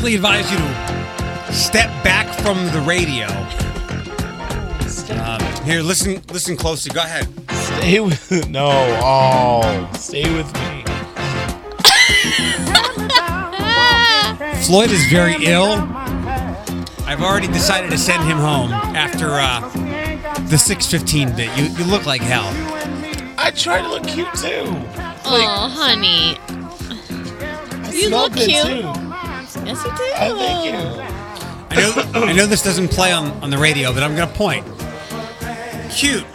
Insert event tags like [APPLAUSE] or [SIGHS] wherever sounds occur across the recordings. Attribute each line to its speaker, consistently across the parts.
Speaker 1: highly advise you to step back from the radio. Um, here, listen, listen closely. Go ahead.
Speaker 2: Stay with [LAUGHS] no. Oh, stay with me.
Speaker 1: Floyd is very ill. I've already decided to send him home after uh, the 6:15 bit. You, you look like hell.
Speaker 2: I try to look cute too.
Speaker 3: Oh, honey.
Speaker 2: I
Speaker 3: You look
Speaker 2: good,
Speaker 3: cute.
Speaker 2: Too.
Speaker 3: Yes, you do.
Speaker 2: I thank you.
Speaker 1: I know, I know this doesn't play on, on the radio, but I'm gonna point. Cute.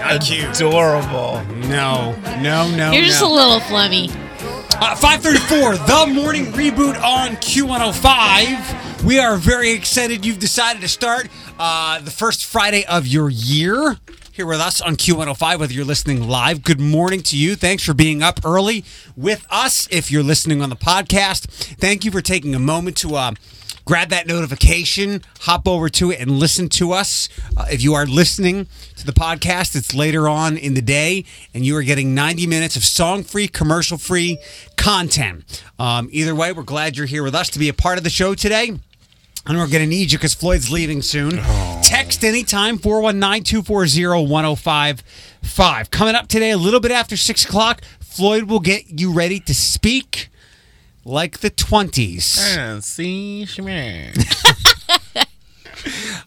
Speaker 1: Not cute.
Speaker 2: Adorable.
Speaker 1: No, no, no.
Speaker 3: You're just
Speaker 1: no.
Speaker 3: a little flummy.
Speaker 1: Uh, 534, the morning reboot on Q105. We are very excited you've decided to start uh, the first Friday of your year here with us on Q105, whether you're listening live. Good morning to you. Thanks for being up early with us. If you're listening on the podcast, thank you for taking a moment to. Uh, grab that notification, hop over to it, and listen to us. Uh, if you are listening to the podcast, it's later on in the day, and you are getting 90 minutes of song free, commercial free content. Um, either way, we're glad you're here with us to be a part of the show today. And we're going to need you because Floyd's leaving soon. Text anytime, 419 240 1055. Coming up today, a little bit after 6 o'clock, Floyd will get you ready to speak like the 20s.
Speaker 2: And see. [LAUGHS]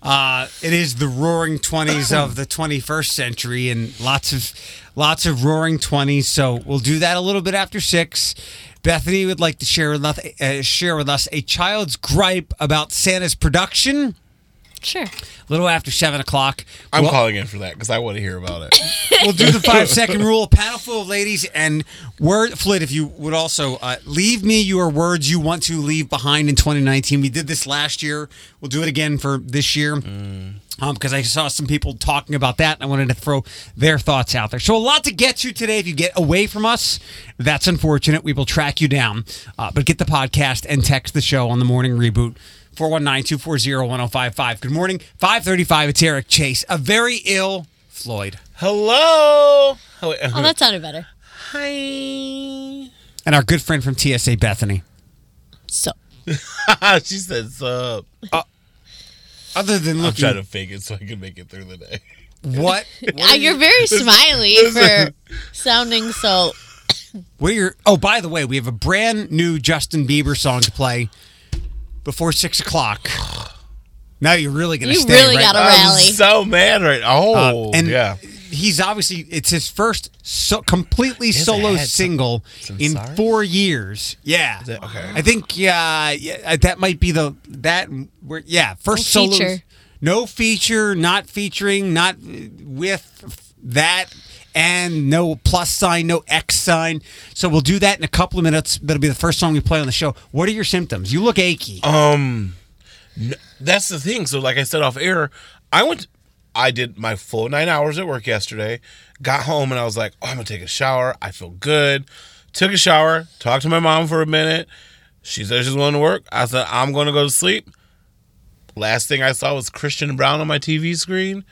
Speaker 1: Uh, it is the roaring 20s of the 21st century and lots of lots of roaring 20s so we'll do that a little bit after 6 bethany would like to share with us, uh, share with us a child's gripe about santa's production
Speaker 3: Sure.
Speaker 1: a little after 7 o'clock
Speaker 2: I'm
Speaker 1: We'll-
Speaker 2: calling in for that because I want to hear about it. [LAUGHS]
Speaker 1: we'll do the five second rule. A panel full of ladies and word Flit. If you would also uh, leave me your words you want to leave behind in 2019. We did this last year. We'll do it again for this year. Um, because I saw some people talking about that, and I wanted to throw their thoughts out there. So a lot to get to today. If you get away from us, that's unfortunate. We will track you down. Uh, but get the podcast and text the show on the morning reboot. 419-240-1055. Good morning. 535, it's Eric Chase. A very ill Floyd.
Speaker 2: Hello. Oh, wait,
Speaker 3: Oh, that sounded better.
Speaker 2: Hi.
Speaker 1: and our good friend from TSA Bethany.
Speaker 3: So, [LAUGHS]
Speaker 2: she said sup.
Speaker 1: Other than
Speaker 2: I'm trying to fake it so I can make it through the day.
Speaker 1: what? What [LAUGHS] [LAUGHS]
Speaker 3: uh, you're
Speaker 1: you,
Speaker 3: very smiley for
Speaker 2: listen.
Speaker 3: sounding so.
Speaker 1: what are your? Oh, by the way, we have a brand new Justin Bieber song to play before six o'clock. Now you're really gonna
Speaker 3: You
Speaker 1: stay.
Speaker 3: really
Speaker 1: right?
Speaker 3: gotta
Speaker 2: I'm
Speaker 3: rally.
Speaker 2: so mad right Oh,
Speaker 1: Uh, and
Speaker 2: yeah.
Speaker 1: he's obviously it's his first so completely
Speaker 2: has
Speaker 1: solo
Speaker 2: had some-
Speaker 1: single
Speaker 2: some
Speaker 1: in
Speaker 2: SARS?
Speaker 1: four years. Yeah,
Speaker 2: that- okay.
Speaker 1: I think yeah, yeah, that might be the that where yeah first
Speaker 3: No
Speaker 1: solo.
Speaker 3: feature.
Speaker 1: No feature, not featuring, not with that, and no plus sign, no X sign. So we'll do that in a couple of minutes. That'll be the first song we play on the show. What are your symptoms? You look achy.
Speaker 2: Um, that's the thing. So, like I said off air, I went. I did my full nine hours at work yesterday. Got home and I was like, "Oh, I'm gonna take a shower. I feel good." Took a shower. Talked to my mom for a minute. She said she's going to work. I said I'm to go to sleep. Last thing I saw was Christian Brown on my TV screen.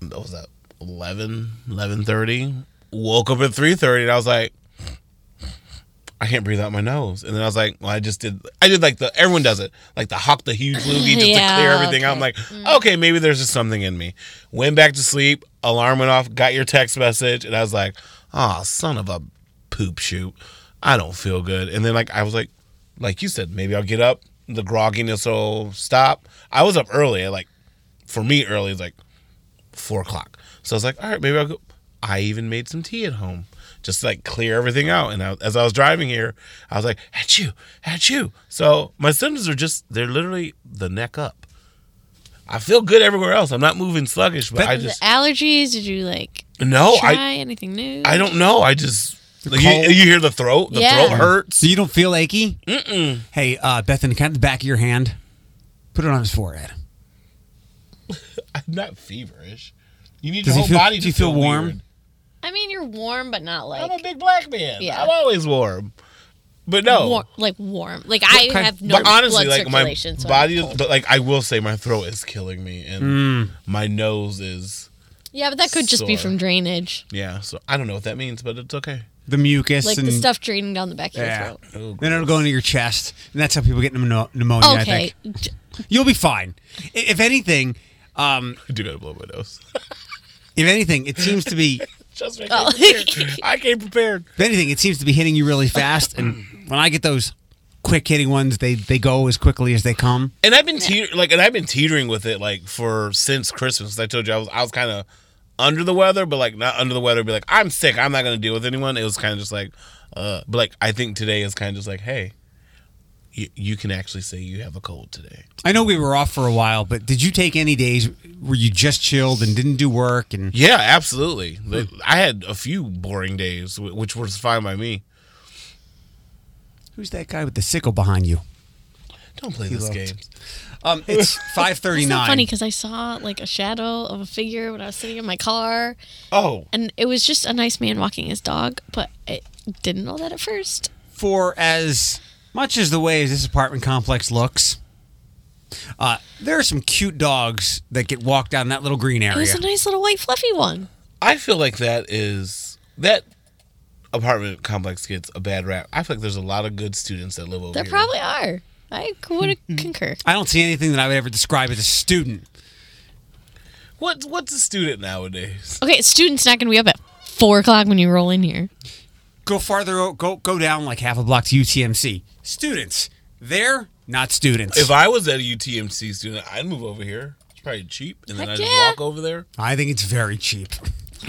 Speaker 2: That was at 11, 11.30. Woke up at 3.30 and I was like, I can't breathe out my nose. And then I was like, well, I just did, I did like the, everyone does it, like the hawk the huge loogie [LAUGHS] just to clear everything out. I'm
Speaker 3: okay.
Speaker 2: like, mm. okay, maybe there's just something in me. Went back to sleep, alarm went off, got your text message, and I was like, oh, son of a poop shoot. I don't feel good. And then like, I was like, like you said, maybe I'll get up, the grogginess will stop. I was up early, like, for me, early is like four o'clock. So I was like, all right, maybe I'll go. I even made some tea at home, just to, like clear everything out. And I, as I was driving here, I was like, at you, at you. So my symptoms are just, they're literally the neck up. I feel good everywhere else. I'm not moving sluggish, but
Speaker 1: But
Speaker 2: I
Speaker 3: The
Speaker 2: just,
Speaker 3: allergies? Did you like
Speaker 2: no,
Speaker 3: try
Speaker 2: I,
Speaker 3: anything new?
Speaker 2: I don't know. I just, like, you, you hear the throat, the
Speaker 3: Yeah.
Speaker 2: throat hurts.
Speaker 1: So you don't feel achy?
Speaker 2: Mm-mm.
Speaker 1: Hey, uh, Bethany, kind of the back of your hand. Put it on his forehead. [LAUGHS]
Speaker 2: I'm not feverish. You need
Speaker 1: Does
Speaker 2: your
Speaker 1: he
Speaker 2: whole
Speaker 1: feel-
Speaker 2: body
Speaker 1: do
Speaker 2: to
Speaker 1: you feel warm?
Speaker 2: weird.
Speaker 3: I mean, you're warm, but not like
Speaker 2: I'm a big black man.
Speaker 3: Yeah.
Speaker 2: I'm always warm. But no.
Speaker 3: war- like warm. Like I
Speaker 1: kind-
Speaker 3: have no
Speaker 2: but honestly,
Speaker 3: blood
Speaker 2: like my
Speaker 3: circulation. so I'm
Speaker 2: body,
Speaker 3: cold.
Speaker 2: but like I will say, my throat is killing me, and
Speaker 1: Mm.
Speaker 2: my nose is
Speaker 3: yeah, but that could just be from drainage.
Speaker 2: yeah. So I don't know what that means, but it's okay.
Speaker 1: the mucus
Speaker 3: like
Speaker 1: and
Speaker 3: the stuff draining down the back of your
Speaker 1: yeah.
Speaker 3: throat.
Speaker 1: Then it'll go into your chest, and that's how people get pneumo- pneumonia. I
Speaker 3: Okay.
Speaker 1: think
Speaker 3: J-
Speaker 1: you'll be fine. If anything, um,
Speaker 2: I do gotta blow my nose. [LAUGHS]
Speaker 1: if anything, it seems to be. [LAUGHS]
Speaker 2: Just make
Speaker 3: Oh.
Speaker 2: I came prepared.
Speaker 1: If anything, it seems to be hitting you really fast, and when I get those quick hitting ones, they they go as quickly as they come.
Speaker 2: And I've been teeter- like, and I've been teetering with it like for since Christmas. I told you I was I was kind of under the weather, but like not under the weather. Be like, I'm sick. I'm not gonna deal with anyone. It was kind of just like, uh, but like I think today is kind of just like, hey, you, you can actually say you have a cold today.
Speaker 1: I know we were off for a while, but did you take any days where you just chilled and didn't do work? And
Speaker 2: Yeah, absolutely. I had a few boring days, which was fine by me.
Speaker 1: who's that guy with the sickle behind you?
Speaker 2: Don't play this
Speaker 1: looked.
Speaker 2: game.
Speaker 1: Um, it's [LAUGHS] five thirty nine.
Speaker 3: It's funny because I saw like a shadow of a figure when I was sitting in my car,
Speaker 2: Oh,
Speaker 3: and it was just a nice man walking his dog. But I didn't know that at first.
Speaker 1: For as much as the way this apartment complex looks, uh, there are some cute dogs that get walked down that little green
Speaker 3: It
Speaker 1: area.
Speaker 3: was a nice little white fluffy one.
Speaker 2: I feel like that is that apartment complex gets a bad rap. I feel like there's a lot of good students that live over
Speaker 3: There
Speaker 2: here.
Speaker 3: probably are. I would [LAUGHS] concur.
Speaker 1: I don't see anything that I would ever describe as a student.
Speaker 2: What what's a student nowadays?
Speaker 3: Okay, students not going to be up at four o'clock when you roll in here.
Speaker 1: Go farther, o- go go down like half a block to UTMC. Students, they're not students.
Speaker 2: If I was at a UTMC student, I'd move over here. It's probably cheap, and then I
Speaker 3: Heck
Speaker 2: just
Speaker 3: yeah.
Speaker 2: walk over there.
Speaker 1: I think it's very cheap.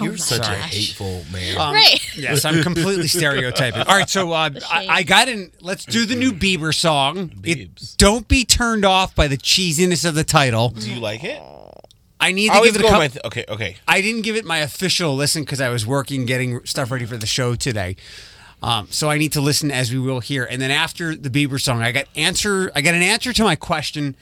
Speaker 2: You're
Speaker 3: my
Speaker 2: such a
Speaker 3: gosh.
Speaker 2: hateful man.
Speaker 1: Um,
Speaker 3: Right.
Speaker 1: Yes, I'm completely [LAUGHS] stereotyping. All right, so uh, I, I got in. Let's do the new Bieber song. It-
Speaker 2: Biebs.
Speaker 1: don't be turned off by the cheesiness of the title.
Speaker 2: Do you like it?
Speaker 1: I need to
Speaker 2: always
Speaker 1: give it a
Speaker 2: go
Speaker 1: couple.
Speaker 2: th- okay, okay.
Speaker 1: I didn't give it my official listen because I was working getting stuff ready for the show today. Um, so I need to listen as we will here. And then after the Bieber song, I got answer. I got an answer to my question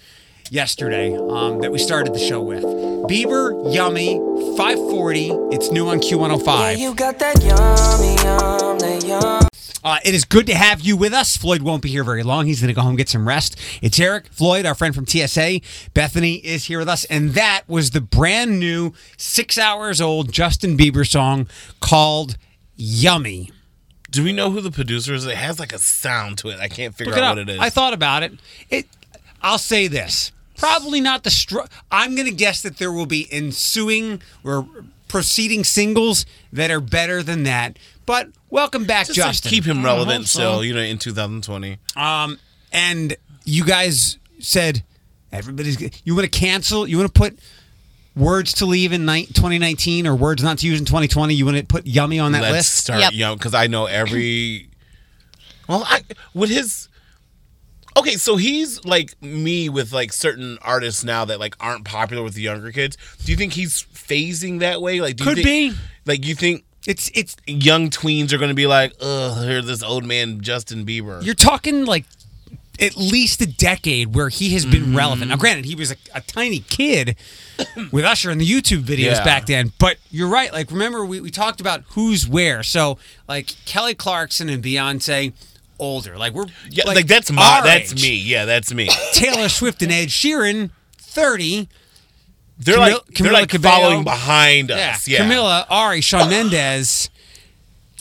Speaker 1: yesterday um, that we started the show with. Bieber, yummy, 540. It's new on Q105.
Speaker 4: Yeah, You got that yummy, yum, that yum.
Speaker 1: Uh, it is good to have you with us. Floyd won't be here very long. He's going to go home and get some rest. It's Eric, Floyd, our friend from TSA. Bethany is here with us. And that was the brand new six hours old Justin Bieber song called Yummy.
Speaker 2: Do we know who the producer is? It has like a sound to it. I can't figure
Speaker 1: Look
Speaker 2: out
Speaker 1: up.
Speaker 2: what it is.
Speaker 1: I thought about it. It. I'll say this. Probably not the. Str- I'm going to guess that there will be ensuing or proceeding singles that are better than that. But welcome back,
Speaker 2: just to
Speaker 1: Justin.
Speaker 2: keep him
Speaker 3: hope
Speaker 2: relevant
Speaker 3: so.
Speaker 2: still, you know, in 2020.
Speaker 1: Um, and you guys said everybody's. You want to cancel? You want to put words to leave in ni- 2019 or words not to use in 2020? You want to put yummy on that
Speaker 2: Let's
Speaker 1: list?
Speaker 2: start,
Speaker 3: Yep.
Speaker 2: you know, because I know every. Well, I with his. Okay, so he's like me with like certain artists now that like aren't popular with the younger kids. Do you think he's phasing that way? Like, do you
Speaker 1: Could
Speaker 2: think,
Speaker 1: be.
Speaker 2: Like, you think
Speaker 1: It's it's.
Speaker 2: young tweens are going to be like, "Ugh, here's this old man Justin Bieber."
Speaker 1: You're talking like at least a decade where he has been
Speaker 2: Mm-hmm.
Speaker 1: relevant. Now, granted, he was a, a tiny kid [COUGHS] with Usher in the YouTube videos
Speaker 2: Yeah.
Speaker 1: back then, but you're right. Like, remember, we, we talked about who's where. So, like, Kelly Clarkson and Beyonce, older. Like, we're.
Speaker 2: yeah, like, that's my
Speaker 1: our
Speaker 2: that's
Speaker 1: age.
Speaker 2: me. Yeah, that's me. [LAUGHS]
Speaker 1: Taylor Swift and Ed Sheeran, 30.
Speaker 2: They're
Speaker 1: Camil-
Speaker 2: like
Speaker 1: Camila
Speaker 2: they're like
Speaker 1: Cabello.
Speaker 2: following behind us. Yeah,
Speaker 1: yeah. Camila, Ari, Shawn Mendes.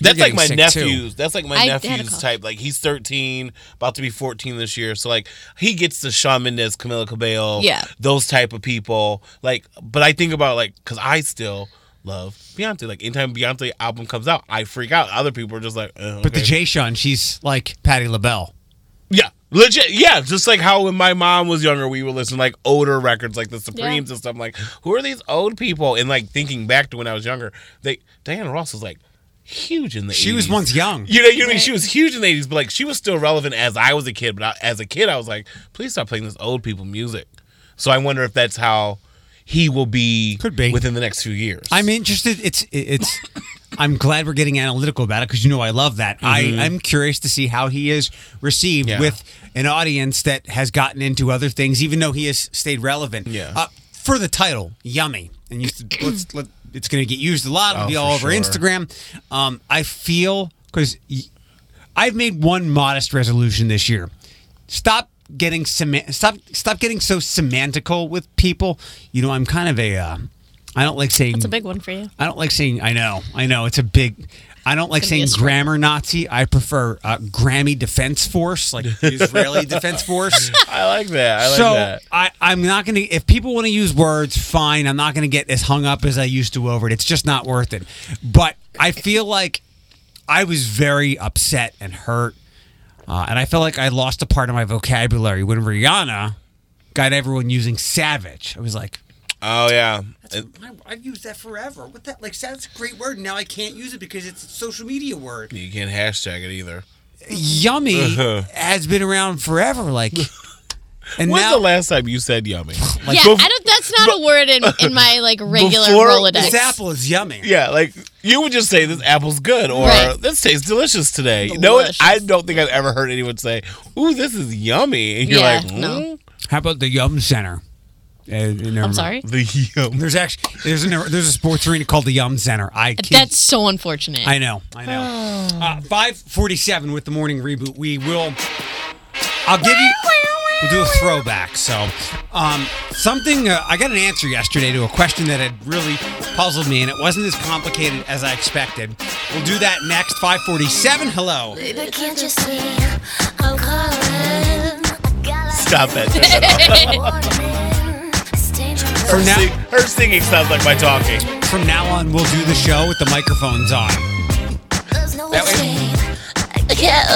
Speaker 2: That's like my
Speaker 1: getting sick, too.
Speaker 2: nephew's. That's like my
Speaker 3: I
Speaker 2: nephew's type. Like he's 13, about to be 14 this year. So like he gets the Shawn Mendes, Camila Cabello,
Speaker 3: Yeah.
Speaker 2: those type of people. Like, but I think about like because I still love Beyonce. Like anytime Beyonce album comes out, I freak out. Other people are just like, uh,
Speaker 1: But the. Jay Sean, she's like Patti LaBelle.
Speaker 2: yeah, legit, yeah. Just like how when my mom was younger, we would listen to, like older records, like the Supremes and stuff. I'm like, who are these old people? And like thinking back to when I was younger, they Diana Ross was like huge in the.
Speaker 1: She was once young.
Speaker 2: You know, you know, what I mean, she was huge in the eighties, but like she was still relevant as I was a kid. But I, as a kid, I was like, please stop playing this old people music. So I wonder if that's how he will be,
Speaker 1: Could be.
Speaker 2: within the next few years.
Speaker 1: I'm interested. It's it's. I'm glad we're getting analytical about it because you know I love that. I I'm curious to see how he is received
Speaker 2: Mm-hmm. Yeah.
Speaker 1: with an audience that has gotten into other things, even though he has stayed relevant.
Speaker 2: Yeah.
Speaker 1: Uh, for the title, yummy, and you let's let, it's going to get used a lot. It'll
Speaker 2: Oh,
Speaker 1: be all over
Speaker 2: sure.
Speaker 1: Instagram. Um, I feel because I've made one modest resolution this year. Stop getting sema- stop stop getting so semantical with people. You know, I'm kind of a uh, I don't like saying
Speaker 3: That's a big one for you.
Speaker 1: I don't like saying I know. I know it's a big I don't like
Speaker 3: It's gonna be
Speaker 1: saying
Speaker 3: a struggle.
Speaker 1: grammar Nazi. I prefer uh, Grammy Defense Force, like the [LAUGHS] Israeli Defense Force.
Speaker 2: I like that. I like
Speaker 1: so
Speaker 2: that.
Speaker 1: I, I'm not going to. If people want to use words, fine. I'm not going to get as hung up as I used to over it. It's just not worth it. But I feel like I was very upset and hurt, uh, and I felt like I lost a part of my vocabulary when Rihanna got everyone using savage. I was like.
Speaker 2: Oh yeah. It-
Speaker 1: I, I've used that forever. What that like? That's a great word. Now I can't use it because it's a social media word.
Speaker 2: you can't hashtag it either.
Speaker 1: Yummy [LAUGHS] has been around forever. Like, and
Speaker 2: When's
Speaker 1: now
Speaker 2: the last time you said yummy? [SIGHS]
Speaker 3: yeah,
Speaker 2: bef-
Speaker 3: I don't. That's not a word in, in [LAUGHS] my like regular
Speaker 2: Before-
Speaker 3: Rolodex.
Speaker 1: this apple is yummy.
Speaker 2: Yeah, like you would just say this apple's good or
Speaker 3: Right.
Speaker 2: this tastes delicious today. You know what? I don't think I've ever heard anyone say, "Ooh, this is yummy," and you're
Speaker 3: Yeah,
Speaker 2: like,
Speaker 3: no.
Speaker 2: "Hmm?"
Speaker 1: How about the Yum Center? Uh,
Speaker 3: I'm
Speaker 1: mind.
Speaker 3: sorry.
Speaker 2: the yum.
Speaker 1: There's actually there's a there's a sports arena called the Yum Center. I kid,
Speaker 3: That's so unfortunate.
Speaker 1: I know I know. Uh, Five forty seven with the morning reboot. We will. I'll give you. We'll do a throwback. So, um, something uh, I got an answer yesterday to a question that had really puzzled me, and it wasn't as complicated as I expected. We'll do that next. Five forty seven. Hello.
Speaker 5: Baby, can't you see I'm calling?
Speaker 2: Stop it. [LAUGHS] Turn that off.
Speaker 5: It's dangerous.
Speaker 1: From now,
Speaker 2: Sing- her singing sounds like my talking.
Speaker 1: from now on, we'll do the show with the microphones on.
Speaker 5: No
Speaker 1: That way-
Speaker 5: I can't.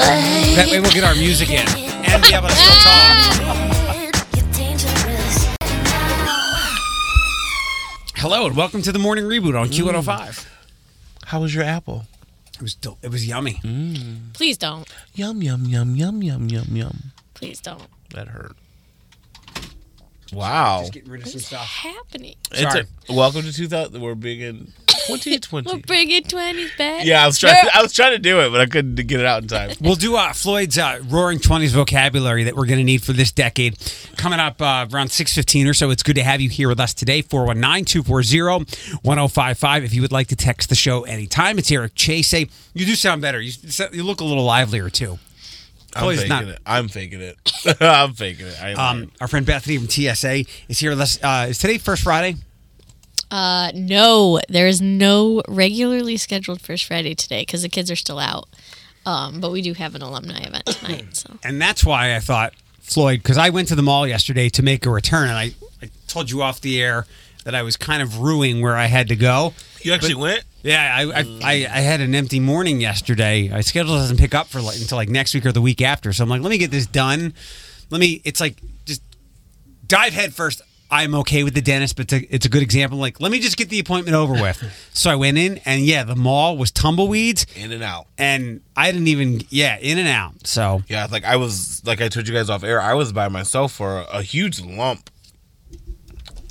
Speaker 1: That way, we'll get our music in and be able to still talk. Hello and welcome to the morning reboot on Q105.
Speaker 2: How was your apple?
Speaker 1: It was del- it was yummy.
Speaker 3: Please don't.
Speaker 2: Yum yum yum yum yum yum yum.
Speaker 3: Please don't.
Speaker 2: That hurt. Wow.
Speaker 1: Just getting rid of some stuff.
Speaker 3: Happening.
Speaker 2: It's
Speaker 1: Sorry.
Speaker 2: a, welcome to 2000. We're big in 2020.
Speaker 3: We're bringing twenties back.
Speaker 2: yeah, I was trying. I was trying to do it, but I couldn't get it out in time.
Speaker 1: We'll do uh, Floyd's uh, Roaring Twenties vocabulary that we're going to need for this decade coming up uh, around six fifteen or so. It's good to have you here with us today. 419-240-1055. If you would like to text the show anytime, it's Eric Chase. You do sound better. You, you look a little livelier too.
Speaker 2: I'm
Speaker 1: Floyd's
Speaker 2: faking
Speaker 1: not.
Speaker 2: it. I'm faking it. [LAUGHS] I'm faking it. I am.
Speaker 1: Um, our friend Bethany from TSA is here with us. Uh, is today First Friday?
Speaker 3: Uh, no, there is no regularly scheduled First Friday today because the kids are still out. Um, but we do have an alumni event tonight. So
Speaker 1: And that's why I thought Floyd, because I went to the mall yesterday to make a return, and I, I told you off the air that I was kind of ruining where I had to go.
Speaker 2: you actually went.
Speaker 1: Yeah, I, I, I, I had an empty morning yesterday. My schedule doesn't pick up for like, until like next week or the week after. So I'm like, let me get this done. Let me. It's like just dive head first. I'm okay with the dentist, but it's a, it's a good example. Like, let me just get the appointment over with. [LAUGHS] so I went in, and yeah, the mall was tumbleweeds,
Speaker 2: In and out.
Speaker 1: and I didn't even yeah in and out. So
Speaker 2: Yeah, like I was, like I told you guys off air, I was by myself for a, a huge lump.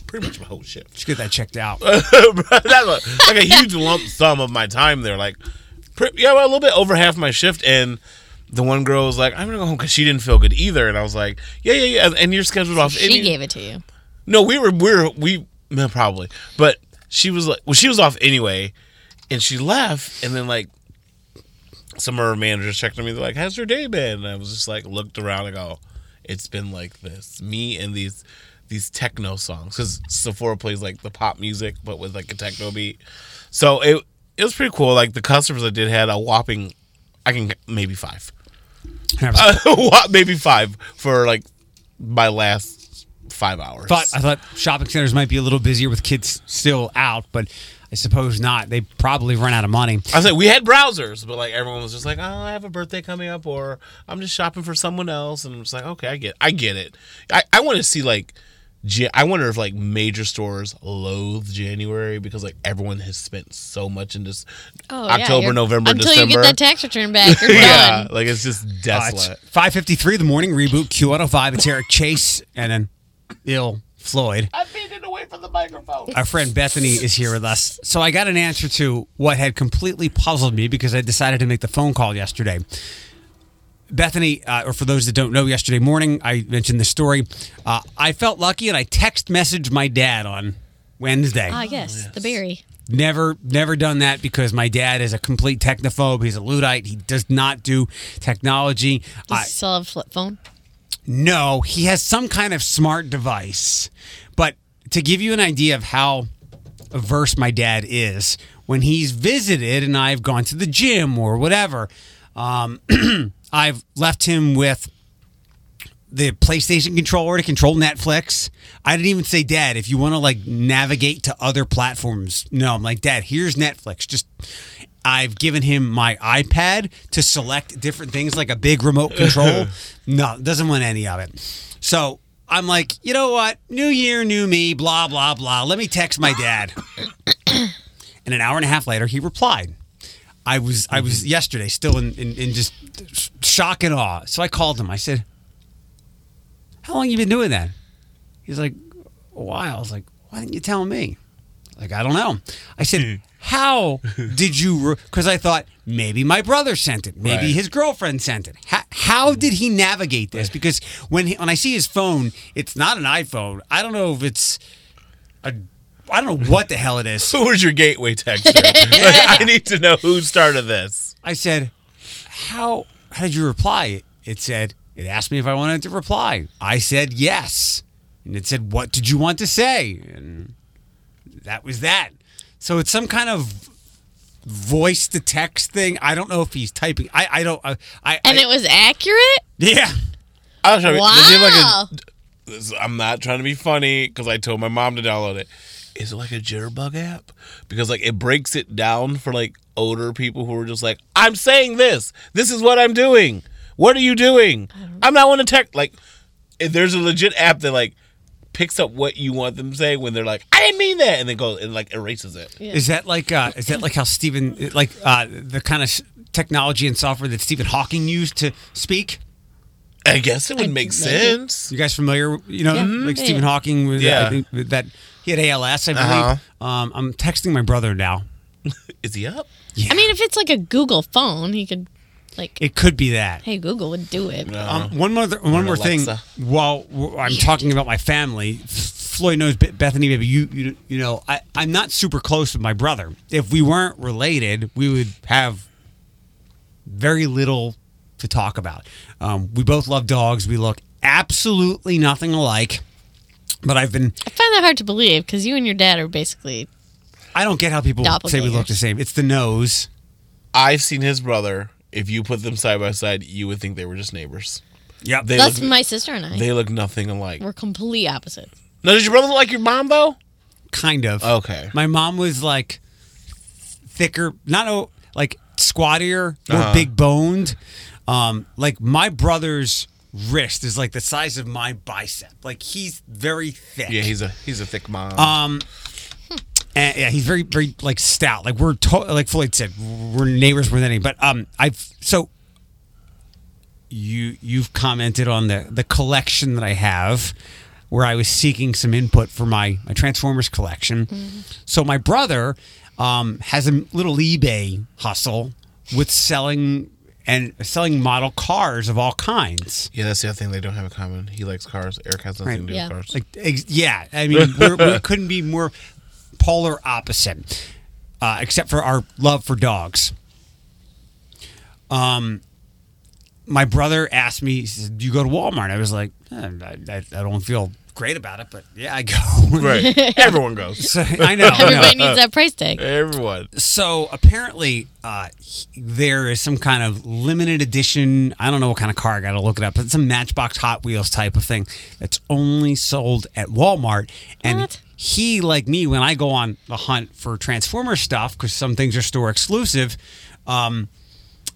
Speaker 2: Pretty much my whole shift.
Speaker 1: just get that checked out. [LAUGHS]
Speaker 2: That's a- like a huge lump sum of my time there. Like, pre- yeah, well, a little bit over half my shift. And the one girl was like, "I'm gonna go home" because she didn't feel good either. And I was like, "Yeah, yeah, yeah." And you're scheduled off.
Speaker 3: she
Speaker 2: any-
Speaker 3: gave it to you.
Speaker 2: No, we were we were we no, probably, but she was like, well, she was off anyway, and she left, and then like some of her managers checked on me. They're like, "How's your day been?" And I was just like, looked around and go, "It's been like this." Me and these these techno songs because Sephora plays like the pop music, but with like a techno beat. So it it was pretty cool. Like the customers I did had a whopping, I can maybe five, [LAUGHS] maybe five for like my last five hours.
Speaker 1: thought I thought shopping centers might be a little busier with kids still out, but I suppose not. They probably run out of money.
Speaker 2: I was like, we had browsers, but like everyone was just like, oh, I have a birthday coming up, or I'm just shopping for someone else, and I'm just like, okay, I get, I get it. I, I want to see like, I wonder if like major stores loathe January because like everyone has spent so much in this
Speaker 3: Oh,
Speaker 2: October,
Speaker 3: you're-
Speaker 2: November,
Speaker 3: until
Speaker 2: December.
Speaker 3: you get that tax return back. You're [LAUGHS]
Speaker 2: yeah,
Speaker 3: done.
Speaker 2: like it's just
Speaker 1: Uh, it's
Speaker 2: desolate.
Speaker 1: 553, the morning reboot, Q105. It's Eric Chase and then Ill Floyd.
Speaker 2: I'm being away from the microphone.
Speaker 1: Our friend Bethany is here with us. So I got an answer to what had completely puzzled me because I decided to make the phone call yesterday. Bethany, uh, or for those that don't know, yesterday morning I mentioned the story. Uh, I felt lucky and I text messaged my dad on Wednesday.
Speaker 3: Ah, yes, the berry.
Speaker 1: Never, never done that because my dad is a complete technophobe. He's a Luddite. He does not do technology.
Speaker 3: You
Speaker 1: I,
Speaker 3: still have a flip phone?
Speaker 1: no, he has some kind of smart device. But to give you an idea of how averse my dad is when he's visited and I've gone to the gym or whatever. Um, [CLEARS THROAT] I've left him with the PlayStation controller to control Netflix. I didn't even say, Dad, if you want to like navigate to other platforms. No, I'm like, Dad, here's Netflix. Just I've given him my iPad to select different things like a big remote control. [LAUGHS] no, doesn't want any of it. So I'm like, you know what? New year, new me, blah, blah, blah. Let me text my dad. [COUGHS] and an hour and a half later, he replied. I was I was mm-hmm. yesterday still in, in, in just shock and awe. So I called him. I said, How long you been doing that? He's like, A while. I was like, Why didn't you tell me? Like, I don't know. I said, hmm. How did you? Because I thought maybe my brother sent it. Maybe
Speaker 2: Right.
Speaker 1: his girlfriend sent it. How, how did he navigate this? Because when he, when I see his phone, it's not an iPhone. I don't know if it's a. I don't know what the hell it is. [LAUGHS]
Speaker 2: Who was your gateway texter? [LAUGHS] Like, I need to know who started this.
Speaker 1: I said, "How how did you reply?" It said it asked me if I wanted to reply. I said yes, and it said, "What did you want to say?" And that was that. So it's some kind of voice to text thing. I don't know if he's typing. I I don't. I, I
Speaker 3: And
Speaker 1: I-
Speaker 3: it was accurate?
Speaker 1: yeah.
Speaker 2: I was trying to, does he
Speaker 3: Wow.
Speaker 2: like a, this- I'm not trying to be funny because I told my mom to download it. Is it like a jitterbug app? Because like it breaks it down for like older people who are just like, I'm saying this. This is what I'm doing. What are you doing? I'm not one to text. Like, if there's a legit app that like picks up what you want them saying when they're like, I didn't mean that, and then goes and like erases it.
Speaker 1: Is that like uh, is that like how Stephen like uh, the kind of technology and software that Stephen Hawking used to speak?
Speaker 2: I guess it would
Speaker 3: I-
Speaker 2: make
Speaker 3: maybe.
Speaker 2: sense.
Speaker 1: You guys familiar? You know,
Speaker 3: Yeah.
Speaker 1: like
Speaker 3: Yeah.
Speaker 1: Stephen Hawking with
Speaker 2: Yeah.
Speaker 1: I think that he had ALS, I believe.
Speaker 2: Uh-huh.
Speaker 1: Um, I'm texting my brother now. [LAUGHS]
Speaker 2: Is he up?
Speaker 1: Yeah.
Speaker 3: I mean, if it's like a Google phone, he could, like,
Speaker 1: it could be that.
Speaker 3: hey, Google would do it.
Speaker 1: Um, one more, one more thing. While w- I'm talking about my family, F- Floyd knows Be- Bethany, Maybe You, you, you know, I, I'm not super close with my brother. If we weren't related, we would have very little to talk about. Um, we both love dogs. We look absolutely nothing alike. But I've been
Speaker 3: I find that hard to believe because you and your dad are basically.
Speaker 1: I don't get how people say we look the same. It's the nose.
Speaker 2: I've seen his brother. If you put them side by side, you would think they were just neighbors.
Speaker 1: Yep.
Speaker 2: They
Speaker 3: That's
Speaker 2: look,
Speaker 3: my sister and I.
Speaker 2: they look nothing alike.
Speaker 3: We're complete opposites.
Speaker 2: Now, does your brother look like your mom though?
Speaker 1: kind of.
Speaker 2: Okay.
Speaker 1: My mom was like thicker, not o- like squattier, more
Speaker 2: Uh-huh.
Speaker 1: big boned. Um, like my brother's wrist is like the size of my bicep. Like he's very thick.
Speaker 2: Yeah, he's a he's a thick mom.
Speaker 1: Um, and yeah, he's very, very like stout. Like we're to- like Floyd said, we're neighbors more than any. But um, I've so you you've commented on the the collection that I have, where I was seeking some input for my my Transformers collection. So my brother um has a little eBay hustle with selling and selling model cars of all kinds.
Speaker 2: yeah, that's the other thing they don't have in common. He likes cars. Eric has nothing
Speaker 1: Right.
Speaker 2: to do
Speaker 3: Yeah.
Speaker 2: with cars.
Speaker 1: Like, ex- yeah, I mean, [LAUGHS] we're, we couldn't be more polar opposite, uh, except for our love for dogs. Um, my brother asked me, he said, "Do you go to Walmart?" I was like, eh, I, I, I don't feel great about it, but yeah, I go. [LAUGHS]
Speaker 2: right. [LAUGHS] Everyone goes.
Speaker 1: So, I know. I know.
Speaker 3: Everybody needs that price tag.
Speaker 2: Everyone.
Speaker 1: So apparently, uh, he- there is some kind of limited edition. I don't know what kind of car. I got to look it up. But it's a Matchbox Hot Wheels type of thing that's only sold at Walmart. And
Speaker 3: What?
Speaker 1: he, like me, when I go on the hunt for Transformer stuff, because some things are store exclusive, um,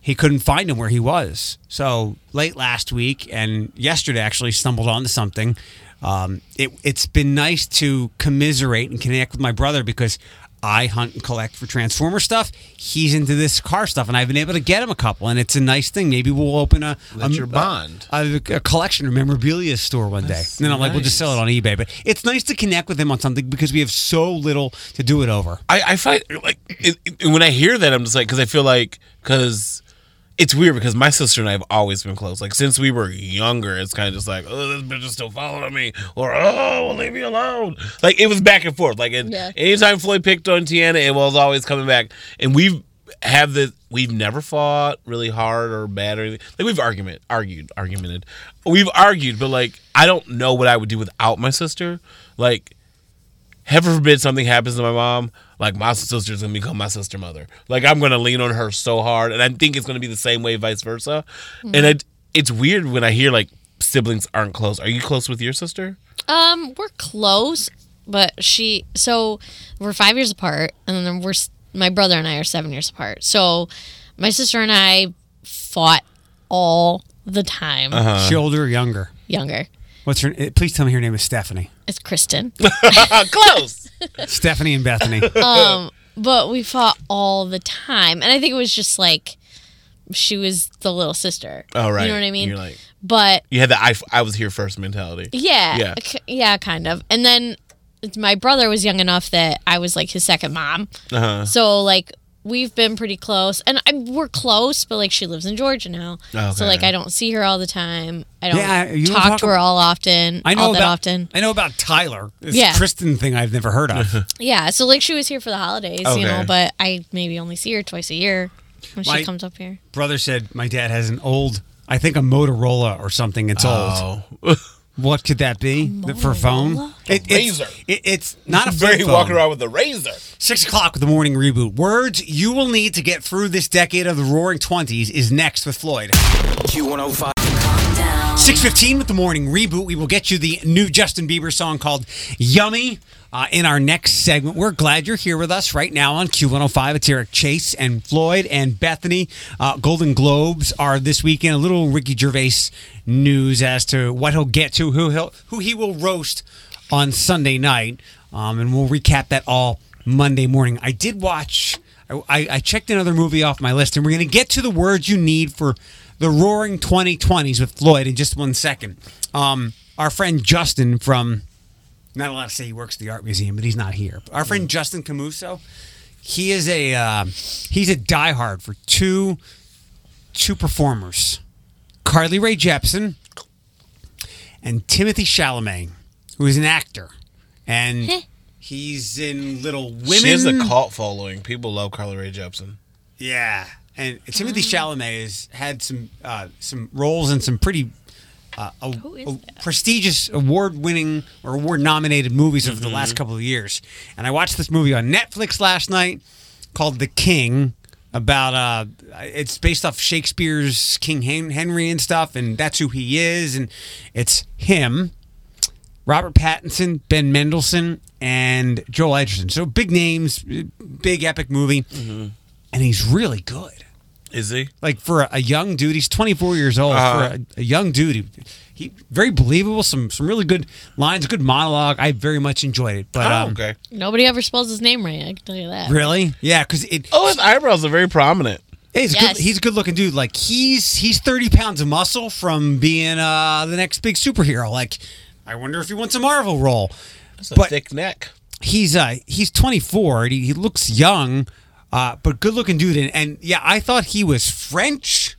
Speaker 1: he couldn't find him where he was. So late last week and yesterday, actually stumbled onto something. Um, it, it's been nice to commiserate and connect with my brother because I hunt and collect for Transformer stuff. He's into this car stuff, and I've been able to get him a couple, and it's a nice thing. Maybe we'll open a,
Speaker 2: That's
Speaker 1: a-
Speaker 2: your bond.
Speaker 1: a, a collection or memorabilia store one day. And then I'm like, we'll just sell it on eBay. But it's nice to connect with him on something because we have so little to do it over.
Speaker 2: I, I find like it, it- when I hear that, I'm just like, because I feel like because it's weird because my sister and I have always been close. Like since we were younger, it's kind of just like, oh, this bitch is still following me, or oh, well, leave me alone. Like it was back and forth. Like it,
Speaker 3: Yeah.
Speaker 2: anytime Floyd picked on Tiana, it was always coming back. And we've have the we've never fought really hard or bad or anything. Like we've argument argued argumented, we've argued, but like I don't know what I would do without my sister. Like heaven forbid something happens to my mom, like my sister's gonna become my sister mother. Like I'm gonna lean on her so hard, and I think it's gonna be the same way, vice versa. And it, it's weird when I hear like siblings aren't close. Are you close with your sister?
Speaker 3: Um, we're close, but she. So we're five years apart, and then we're my brother and I are seven years apart. So my sister and I fought all the time.
Speaker 2: Uh-huh.
Speaker 1: She older or younger?
Speaker 3: Younger,
Speaker 1: What's her? eh, Please tell me her name is Stephanie.
Speaker 3: It's Kristen. [LAUGHS]
Speaker 2: close. [LAUGHS]
Speaker 1: Stephanie and Bethany.
Speaker 3: um, but we fought all the time, and I think it was just like she was the little sister.
Speaker 2: Oh right.
Speaker 3: You know what I mean?
Speaker 2: You're like
Speaker 3: but
Speaker 2: you had the I, I was here first mentality.
Speaker 3: Yeah.
Speaker 2: Yeah.
Speaker 3: Yeah, kind of. And then my brother was young enough that I was like his second mom.
Speaker 2: Uh huh.
Speaker 3: So like we've been pretty close, and I, we're close, but like she lives in Georgia now, oh,
Speaker 2: so
Speaker 3: like I don't see her all the time. I don't
Speaker 1: Yeah,
Speaker 3: talk,
Speaker 1: talk
Speaker 3: to her all often.
Speaker 1: I know
Speaker 3: all
Speaker 1: about.
Speaker 3: that often.
Speaker 1: I know about Tyler. This
Speaker 3: Yeah.
Speaker 1: Kristen thing I've never heard of. [LAUGHS]
Speaker 3: Yeah, so like she was here for the holidays,
Speaker 2: Okay.
Speaker 3: you know, but I maybe only see her twice a year when
Speaker 1: My-
Speaker 3: she comes up here.
Speaker 1: Brother said my dad has an old. I think a Motorola or something. It's old.
Speaker 2: Oh. [LAUGHS] Oh.
Speaker 1: What could that be The- for phone? It, it's,
Speaker 2: razor.
Speaker 1: it- it's not a [LAUGHS]
Speaker 2: Very
Speaker 1: flip phone.
Speaker 2: walking around with a razor.
Speaker 1: Six o'clock with the morning reboot. Words you will need to get through this decade of the Roaring Twenties is next with Floyd.
Speaker 4: Q105.
Speaker 1: Six fifteen with the morning reboot. We will get you the new Justin Bieber song called "Yummy." Uh, in our next segment, we're glad you're here with us right now on Q105. It's Eric Chase and Floyd and Bethany. Uh, Golden Globes are this weekend. A little Ricky Gervais news as to what he'll get to, who he'll, who he will roast on Sunday night, um, and we'll recap that all Monday morning. I did watch. I, I checked another movie off my list, and we're going to get to the words you need for the Roaring 2020s with Floyd in just one second. Um, our friend Justin from, not allowed to say he works at the art museum, but he's not here. Our friend Justin Camuso, he is a uh, he's a diehard for two two performers, Carly Rae Jepsen and Timothy Chalamet, who is an actor, and he's in Little Women.
Speaker 2: She has a cult following. People love Carly Rae Jepsen.
Speaker 1: Yeah, and Timothy Chalamet has had some uh, some roles in some pretty uh, a- a- prestigious award-winning or award-nominated movies over the
Speaker 2: Mm-hmm.
Speaker 1: last couple of years. And I watched this movie on Netflix last night called The King. About uh, it's based off Shakespeare's King Henry and stuff, and that's who he is, and it's him. Robert Pattinson, Ben Mendelsohn, and Joel Edgerton. So big names, big epic movie,
Speaker 2: Mm-hmm.
Speaker 1: and he's really good.
Speaker 2: Is he?
Speaker 1: Like for a, a young dude, he's 24 years old.
Speaker 2: Uh-huh.
Speaker 1: For a, a young dude, he, he very believable. Some some really good lines, good monologue. I very much enjoyed it. But
Speaker 2: Oh,
Speaker 1: um,
Speaker 2: okay.
Speaker 3: Nobody ever spells his name right. I can tell you that.
Speaker 1: really, yeah, because it.
Speaker 2: Oh, his eyebrows are very prominent.
Speaker 1: He's, a
Speaker 3: Yes.
Speaker 1: good, he's a good looking dude. Like he's he's 30 pounds of muscle from being uh the next big superhero. Like I wonder if he wants a Marvel role.
Speaker 2: That's a
Speaker 1: But-
Speaker 2: thick neck.
Speaker 1: he's uh he's 24 and he, he looks young uh but good looking dude and, and yeah i thought he was french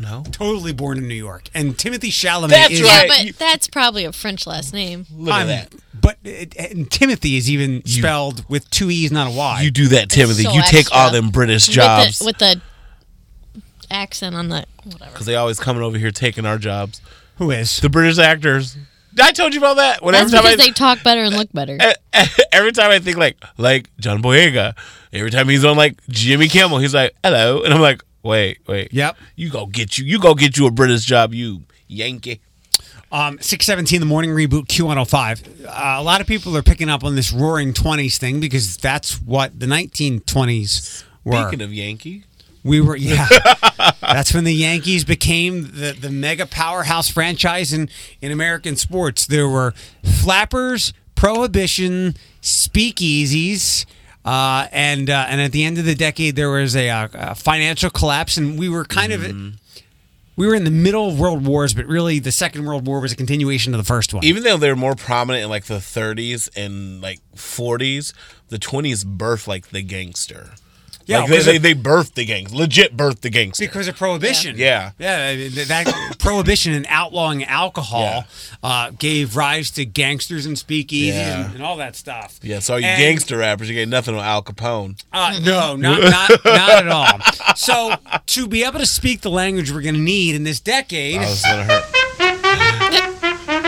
Speaker 2: No.
Speaker 1: totally born in new york and timothy chalamet
Speaker 2: That's
Speaker 1: is
Speaker 3: Yeah,
Speaker 2: right.
Speaker 3: but
Speaker 2: You-
Speaker 3: that's probably a French last name.
Speaker 2: Look at
Speaker 1: I'm-
Speaker 2: that.
Speaker 1: but it, and timothy is even spelled with two e's not a y
Speaker 2: You do that, Timothy.
Speaker 3: so
Speaker 2: you take all them British jobs
Speaker 3: with the, with the accent on the whatever.
Speaker 2: because they always coming over here taking our jobs.
Speaker 1: who is
Speaker 2: The British actors. I told you about that. When
Speaker 3: That's
Speaker 2: every time
Speaker 3: because
Speaker 2: I,
Speaker 3: they talk better and look better. [LAUGHS]
Speaker 2: every time I think like like John Boyega, every time he's on like Jimmy Kimmel, he's like hello, and I'm like wait wait
Speaker 1: Yep.
Speaker 2: you go get you you go get you a British job you Yankee.
Speaker 1: um 617 the morning reboot q105 uh, a lot of people are picking up on this roaring 20s thing because that's what the 1920s were
Speaker 2: Speaking of Yankee,
Speaker 1: We were, yeah. [LAUGHS] That's when the Yankees became the, the mega powerhouse franchise in, in American sports. There were flappers, prohibition, speakeasies, uh, and uh, and at the end of the decade, there was a, uh a financial collapse, and we were kind
Speaker 2: Mm-hmm.
Speaker 1: of we were in the middle of world wars, but really the Second World War was a continuation of the first one.
Speaker 2: even though they're more prominent in like the 30s and like 40s, the 20s birthed like the gangster.
Speaker 1: Yeah,
Speaker 2: like they, they, they birthed the gangs, legit birthed the gangster.
Speaker 1: because of prohibition.
Speaker 2: Yeah.
Speaker 1: yeah. That prohibition and outlawing alcohol
Speaker 2: Yeah.
Speaker 1: uh, gave rise to gangsters and speakeasies
Speaker 2: Yeah.
Speaker 1: and, and all that stuff.
Speaker 2: yeah, so you
Speaker 1: And,
Speaker 2: gangster rappers, you get nothing on Al Capone.
Speaker 1: Uh, no, not, not not at all. So to be able to speak the language we're going to need in this decade,
Speaker 2: I was gonna hurt.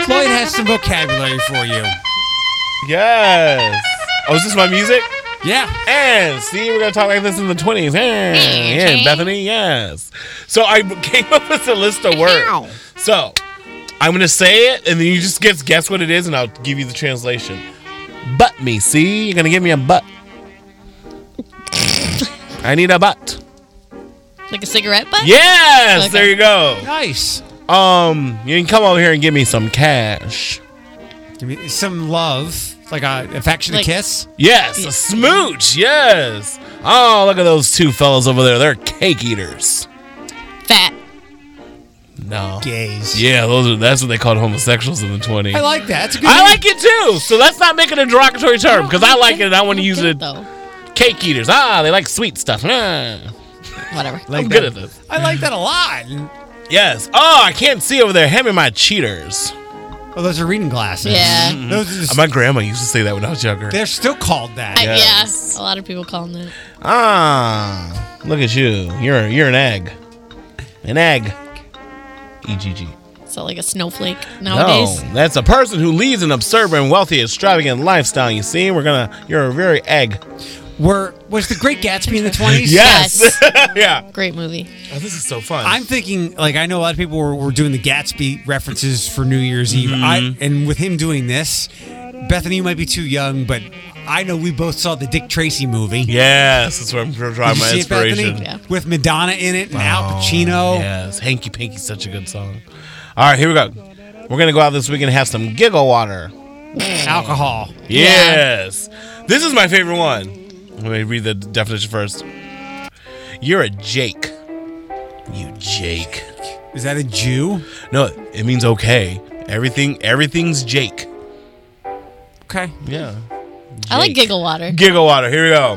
Speaker 1: Floyd has some vocabulary for you.
Speaker 2: Yes. Oh, is this my music?
Speaker 1: Yeah.
Speaker 2: And see, we're gonna talk like this in the twenties. Yeah, Bethany. Yes. So I came up with a list of words. So I'm gonna say it, and then you just guess guess what it is, and I'll give you the translation. Butt me. See, you're gonna give me a butt. I need a butt.
Speaker 3: Like a cigarette butt?
Speaker 2: Yes,
Speaker 3: Okay.
Speaker 2: there you go.
Speaker 1: Nice.
Speaker 2: Um, you can come over here and give me some cash.
Speaker 1: Give me some love, like a affectionate
Speaker 3: Like-
Speaker 1: kiss.
Speaker 2: Yes, a smooch. Yes. Oh, look at those two fellas over there. They're cake eaters.
Speaker 3: Fat.
Speaker 2: No.
Speaker 1: Gays.
Speaker 2: Yeah, those are that's what they called homosexuals in the 20s.
Speaker 1: I like that. That's a good.
Speaker 2: I like it too. So let's not make it a derogatory term because I like it and I want to use it.
Speaker 3: though.
Speaker 2: Cake eaters. Ah, they like sweet stuff. Ah,
Speaker 3: Whatever.
Speaker 1: Like
Speaker 2: I'm
Speaker 1: that.
Speaker 2: good at this.
Speaker 1: I like that a lot.
Speaker 2: Yes. Oh, I can't see over there. Hand me my cheaters.
Speaker 1: Oh, those are reading glasses.
Speaker 3: Yeah.
Speaker 1: Those are just,
Speaker 2: My grandma used to say that when I was younger.
Speaker 1: they're still called that.
Speaker 3: I,
Speaker 2: Yes.
Speaker 3: Yeah. A lot of people call them that.
Speaker 2: Ah, look at you. You're you're an egg. An egg. EGG.
Speaker 3: So like a snowflake nowadays.
Speaker 2: No, that's a person who leads an absurd and wealthy, extravagant lifestyle. You see, we're gonna. You're a very egg.
Speaker 1: Were was the Great Gatsby in the [LAUGHS] twenties?
Speaker 2: Yes. [LAUGHS] yeah.
Speaker 3: Great movie.
Speaker 2: Oh, this is so fun.
Speaker 1: I'm thinking, like, I know a lot of people were, were doing the Gatsby references for New Year's Eve.
Speaker 2: Mm-hmm.
Speaker 1: I and with him doing this, Bethany, you might be too young, but I know we both saw the Dick Tracy movie.
Speaker 2: yes, that's where I'm trying
Speaker 1: Did
Speaker 2: my
Speaker 1: you see it,
Speaker 2: inspiration.
Speaker 3: Yeah.
Speaker 1: With Madonna in it and Al Pacino.
Speaker 2: Yes, Hanky Panky's such a good song. All right, here we go. We're gonna go out this week and have some giggle water.
Speaker 1: Alcohol.
Speaker 2: Yes, this is my favorite one. Let me read the definition first. You're a Jake. You Jake.
Speaker 1: Is that a Jew?
Speaker 2: No, it means okay. Everything, everything's Jake.
Speaker 1: Okay.
Speaker 2: Yeah.
Speaker 3: I like giggle water.
Speaker 2: Giggle water. Here we go.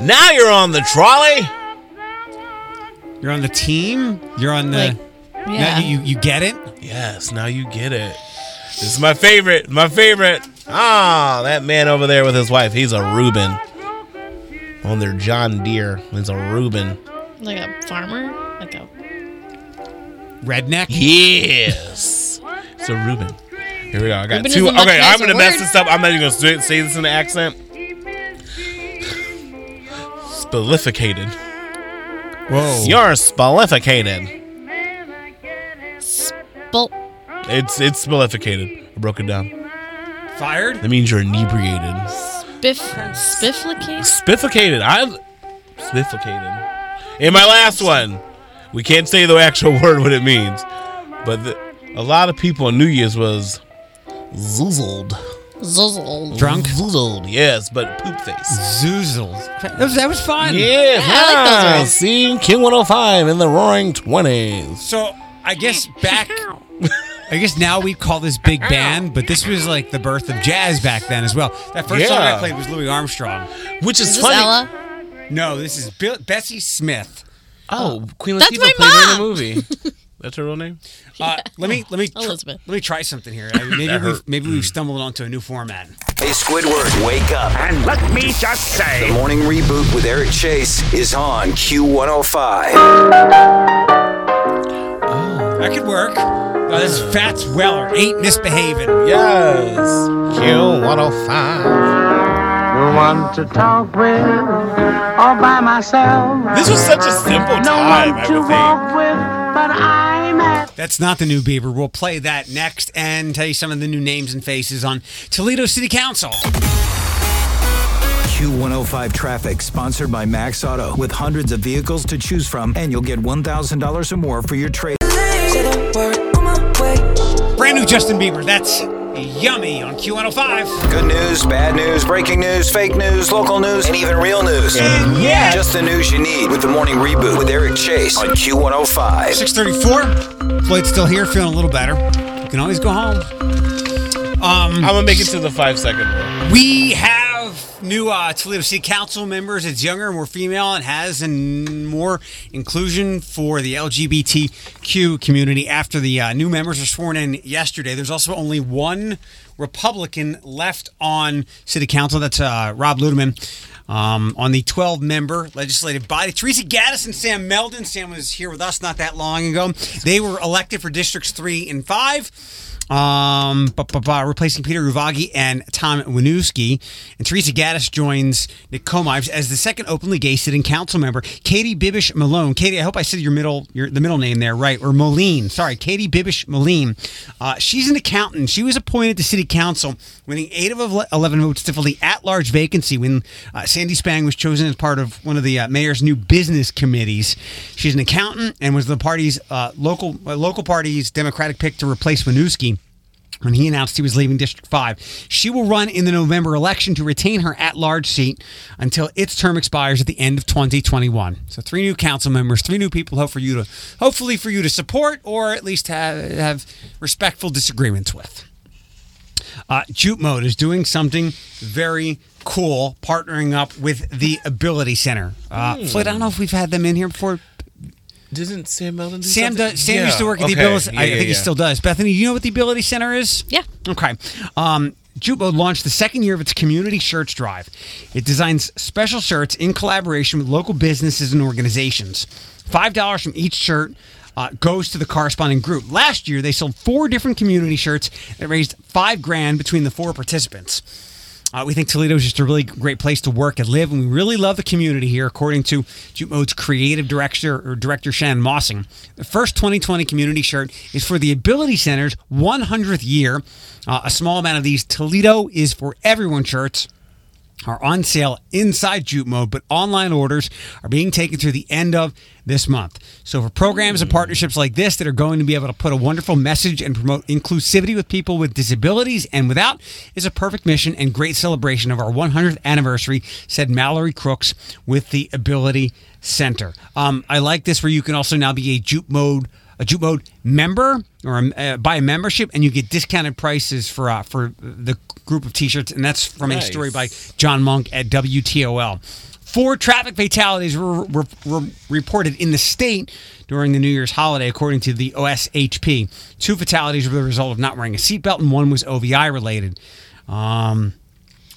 Speaker 2: Now you're on the trolley.
Speaker 1: You're on the team. You're on the.
Speaker 3: Like,
Speaker 1: Now
Speaker 3: yeah.
Speaker 1: you you get it.
Speaker 2: Yes, now you get it. This is my favorite. My favorite. Ah, that man over there with his wife. He's a Reuben. On their John Deere. He's a Reuben.
Speaker 3: like a farmer. Like a
Speaker 1: Redneck.
Speaker 2: Yes. It's a Reuben. Here we go. I got
Speaker 3: Reuben
Speaker 2: two.
Speaker 3: is
Speaker 2: Okay, I'm gonna mess
Speaker 3: word.
Speaker 2: this up. I'm not even gonna say say this in the accent. Spalificated.
Speaker 1: Whoa.
Speaker 2: You're spalificated.
Speaker 3: bull.
Speaker 2: It's it's spalificated. I broke it down.
Speaker 1: Fired.
Speaker 2: That means you're inebriated.
Speaker 3: Biff. Spifflicate.
Speaker 2: Spificated. I spificated. In my last one, we can't say the actual [LAUGHS] word what it means, but the, a lot of people on New Year's was zoozled.
Speaker 3: Zuzzle.
Speaker 1: Drunk.
Speaker 2: Zoozled, yes, but poop face.
Speaker 1: Zoozled. That was, that was fun.
Speaker 2: Yeah,
Speaker 3: I like those
Speaker 2: huh,
Speaker 3: words.
Speaker 2: See, Q105 in the roaring 20s.
Speaker 1: So I guess back. [LAUGHS] I guess now we call this big band, but this was like the birth of jazz back then as well. That first song I played was Louis Armstrong.
Speaker 2: Which is,
Speaker 3: Is this
Speaker 2: funny.
Speaker 3: Ella?
Speaker 1: No, this is Bill, Bessie Smith.
Speaker 2: Oh, Queen
Speaker 3: That's
Speaker 2: Latifah
Speaker 3: my
Speaker 2: played her in the movie. [LAUGHS] That's her real name?
Speaker 1: Uh, let me let me tr-
Speaker 3: Elizabeth.
Speaker 1: let me try something here. I- maybe we've
Speaker 2: hurt.
Speaker 1: maybe we've stumbled onto a new format.
Speaker 6: Hey, Squidward, wake up.
Speaker 7: And let me just say.
Speaker 6: The morning reboot with Eric Chase is on Q105.
Speaker 1: That could work. Oh, this is Fats Waller, ain't misbehaving.
Speaker 2: Yes. Q105.
Speaker 8: No one oh to talk with, all by myself.
Speaker 2: This was such a simple
Speaker 8: no
Speaker 2: time,
Speaker 8: one
Speaker 2: I
Speaker 8: to
Speaker 2: would
Speaker 8: walk
Speaker 2: think.
Speaker 8: with, but I'm at
Speaker 1: That's not the new Bieber. We'll play that next and tell you some of the new names and faces on Toledo City Council.
Speaker 9: Q105 traffic sponsored by Max Auto with hundreds of vehicles to choose from, and you'll get $1,000 or more for your trade.
Speaker 1: Brand new Justin Bieber. That's yummy on Q105.
Speaker 6: Good news, bad news, breaking news, fake news, local news, and even real news.
Speaker 1: yeah.
Speaker 6: Just the news you need with the morning reboot with Eric Chase on Q105.
Speaker 1: 634. Floyd's still here, feeling a little better. You can always go home.
Speaker 2: Um, I'm gonna make it to the five second rule.
Speaker 1: We have new uh, Toledo City Council members. It's younger, more female, and has and more inclusion for the LGBTQ community. After the uh, new members were sworn in yesterday, there's also only one Republican left on City Council. That's uh, Rob Ludeman. um, on the 12 member legislative body. Theresa Gadus and Sam Melden. Sam was here with us not that long ago. They were elected for districts three and five. Um, bu- bu- bu- replacing Peter Ujvagi and Tom Waniewski. And Theresa Gadus joins Nick Komives as the second openly gay sitting council member. Katie Bibish Malone. Katie, I hope I said your middle your the middle name there right. Or Moline. Sorry, Katie Bibish Moline. Uh, she's an accountant. She was appointed to city council, winning eight of ele- 11 votes to fill the at-large vacancy when uh, Sandy Spang was chosen as part of one of the uh, mayor's new business committees. She's an accountant and was the party's uh, local uh, local party's Democratic pick to replace Waniewski when he announced he was leaving District 5. She will run in the November election to retain her at large seat until its term expires at the end of 2021. So three new council members, three new people hope for you to hopefully for you to support or at least have, have respectful disagreements with. Uh, Jupmode is doing something very cool, partnering up with the Ability Center. Uh, Floyd, I don't know if we've had them in here before.
Speaker 2: Didn't Sam Melden do
Speaker 1: Sam
Speaker 2: something?
Speaker 1: does, Sam
Speaker 2: Yeah,
Speaker 1: used to work at the
Speaker 2: okay.
Speaker 1: Ability.
Speaker 2: Yeah,
Speaker 1: I, I
Speaker 2: yeah,
Speaker 1: think he
Speaker 2: yeah.
Speaker 1: still does. Bethany, you know what the Ability Center is?
Speaker 3: Yeah.
Speaker 1: Okay. Um, Jupmode launched the second year of its community shirts drive. It designs special shirts in collaboration with local businesses and organizations. Five dollars from each shirt uh, goes to the corresponding group. Last year, they sold four different community shirts that raised five grand between the four participants. Uh, we think Toledo is just a really great place to work and live, and we really love the community here, according to Jupmode's creative director or director Shannon Mossing. The first 2020 community shirt is for the Ability Center's 100th year. Uh, a small amount of these Toledo is for everyone shirts are on sale inside Jupmode, but online orders are being taken through the end of this month. So for programs and partnerships like this that are going to be able to put a wonderful message and promote inclusivity with people with disabilities and without is a perfect mission and great celebration of our 100th anniversary, said Mallory Crooks with the Ability Center. Um, I like this where you can also now be a Jupmode a Jupmode member or a, uh, buy a membership, and you get discounted prices for uh, for the group of T-shirts, and that's from a story by John Monk at WTOL. Four traffic fatalities were, were, were reported in the state during the New Year's holiday, according to the OSHP. Two fatalities were the result of not wearing a seatbelt, and one was OVI related. Um,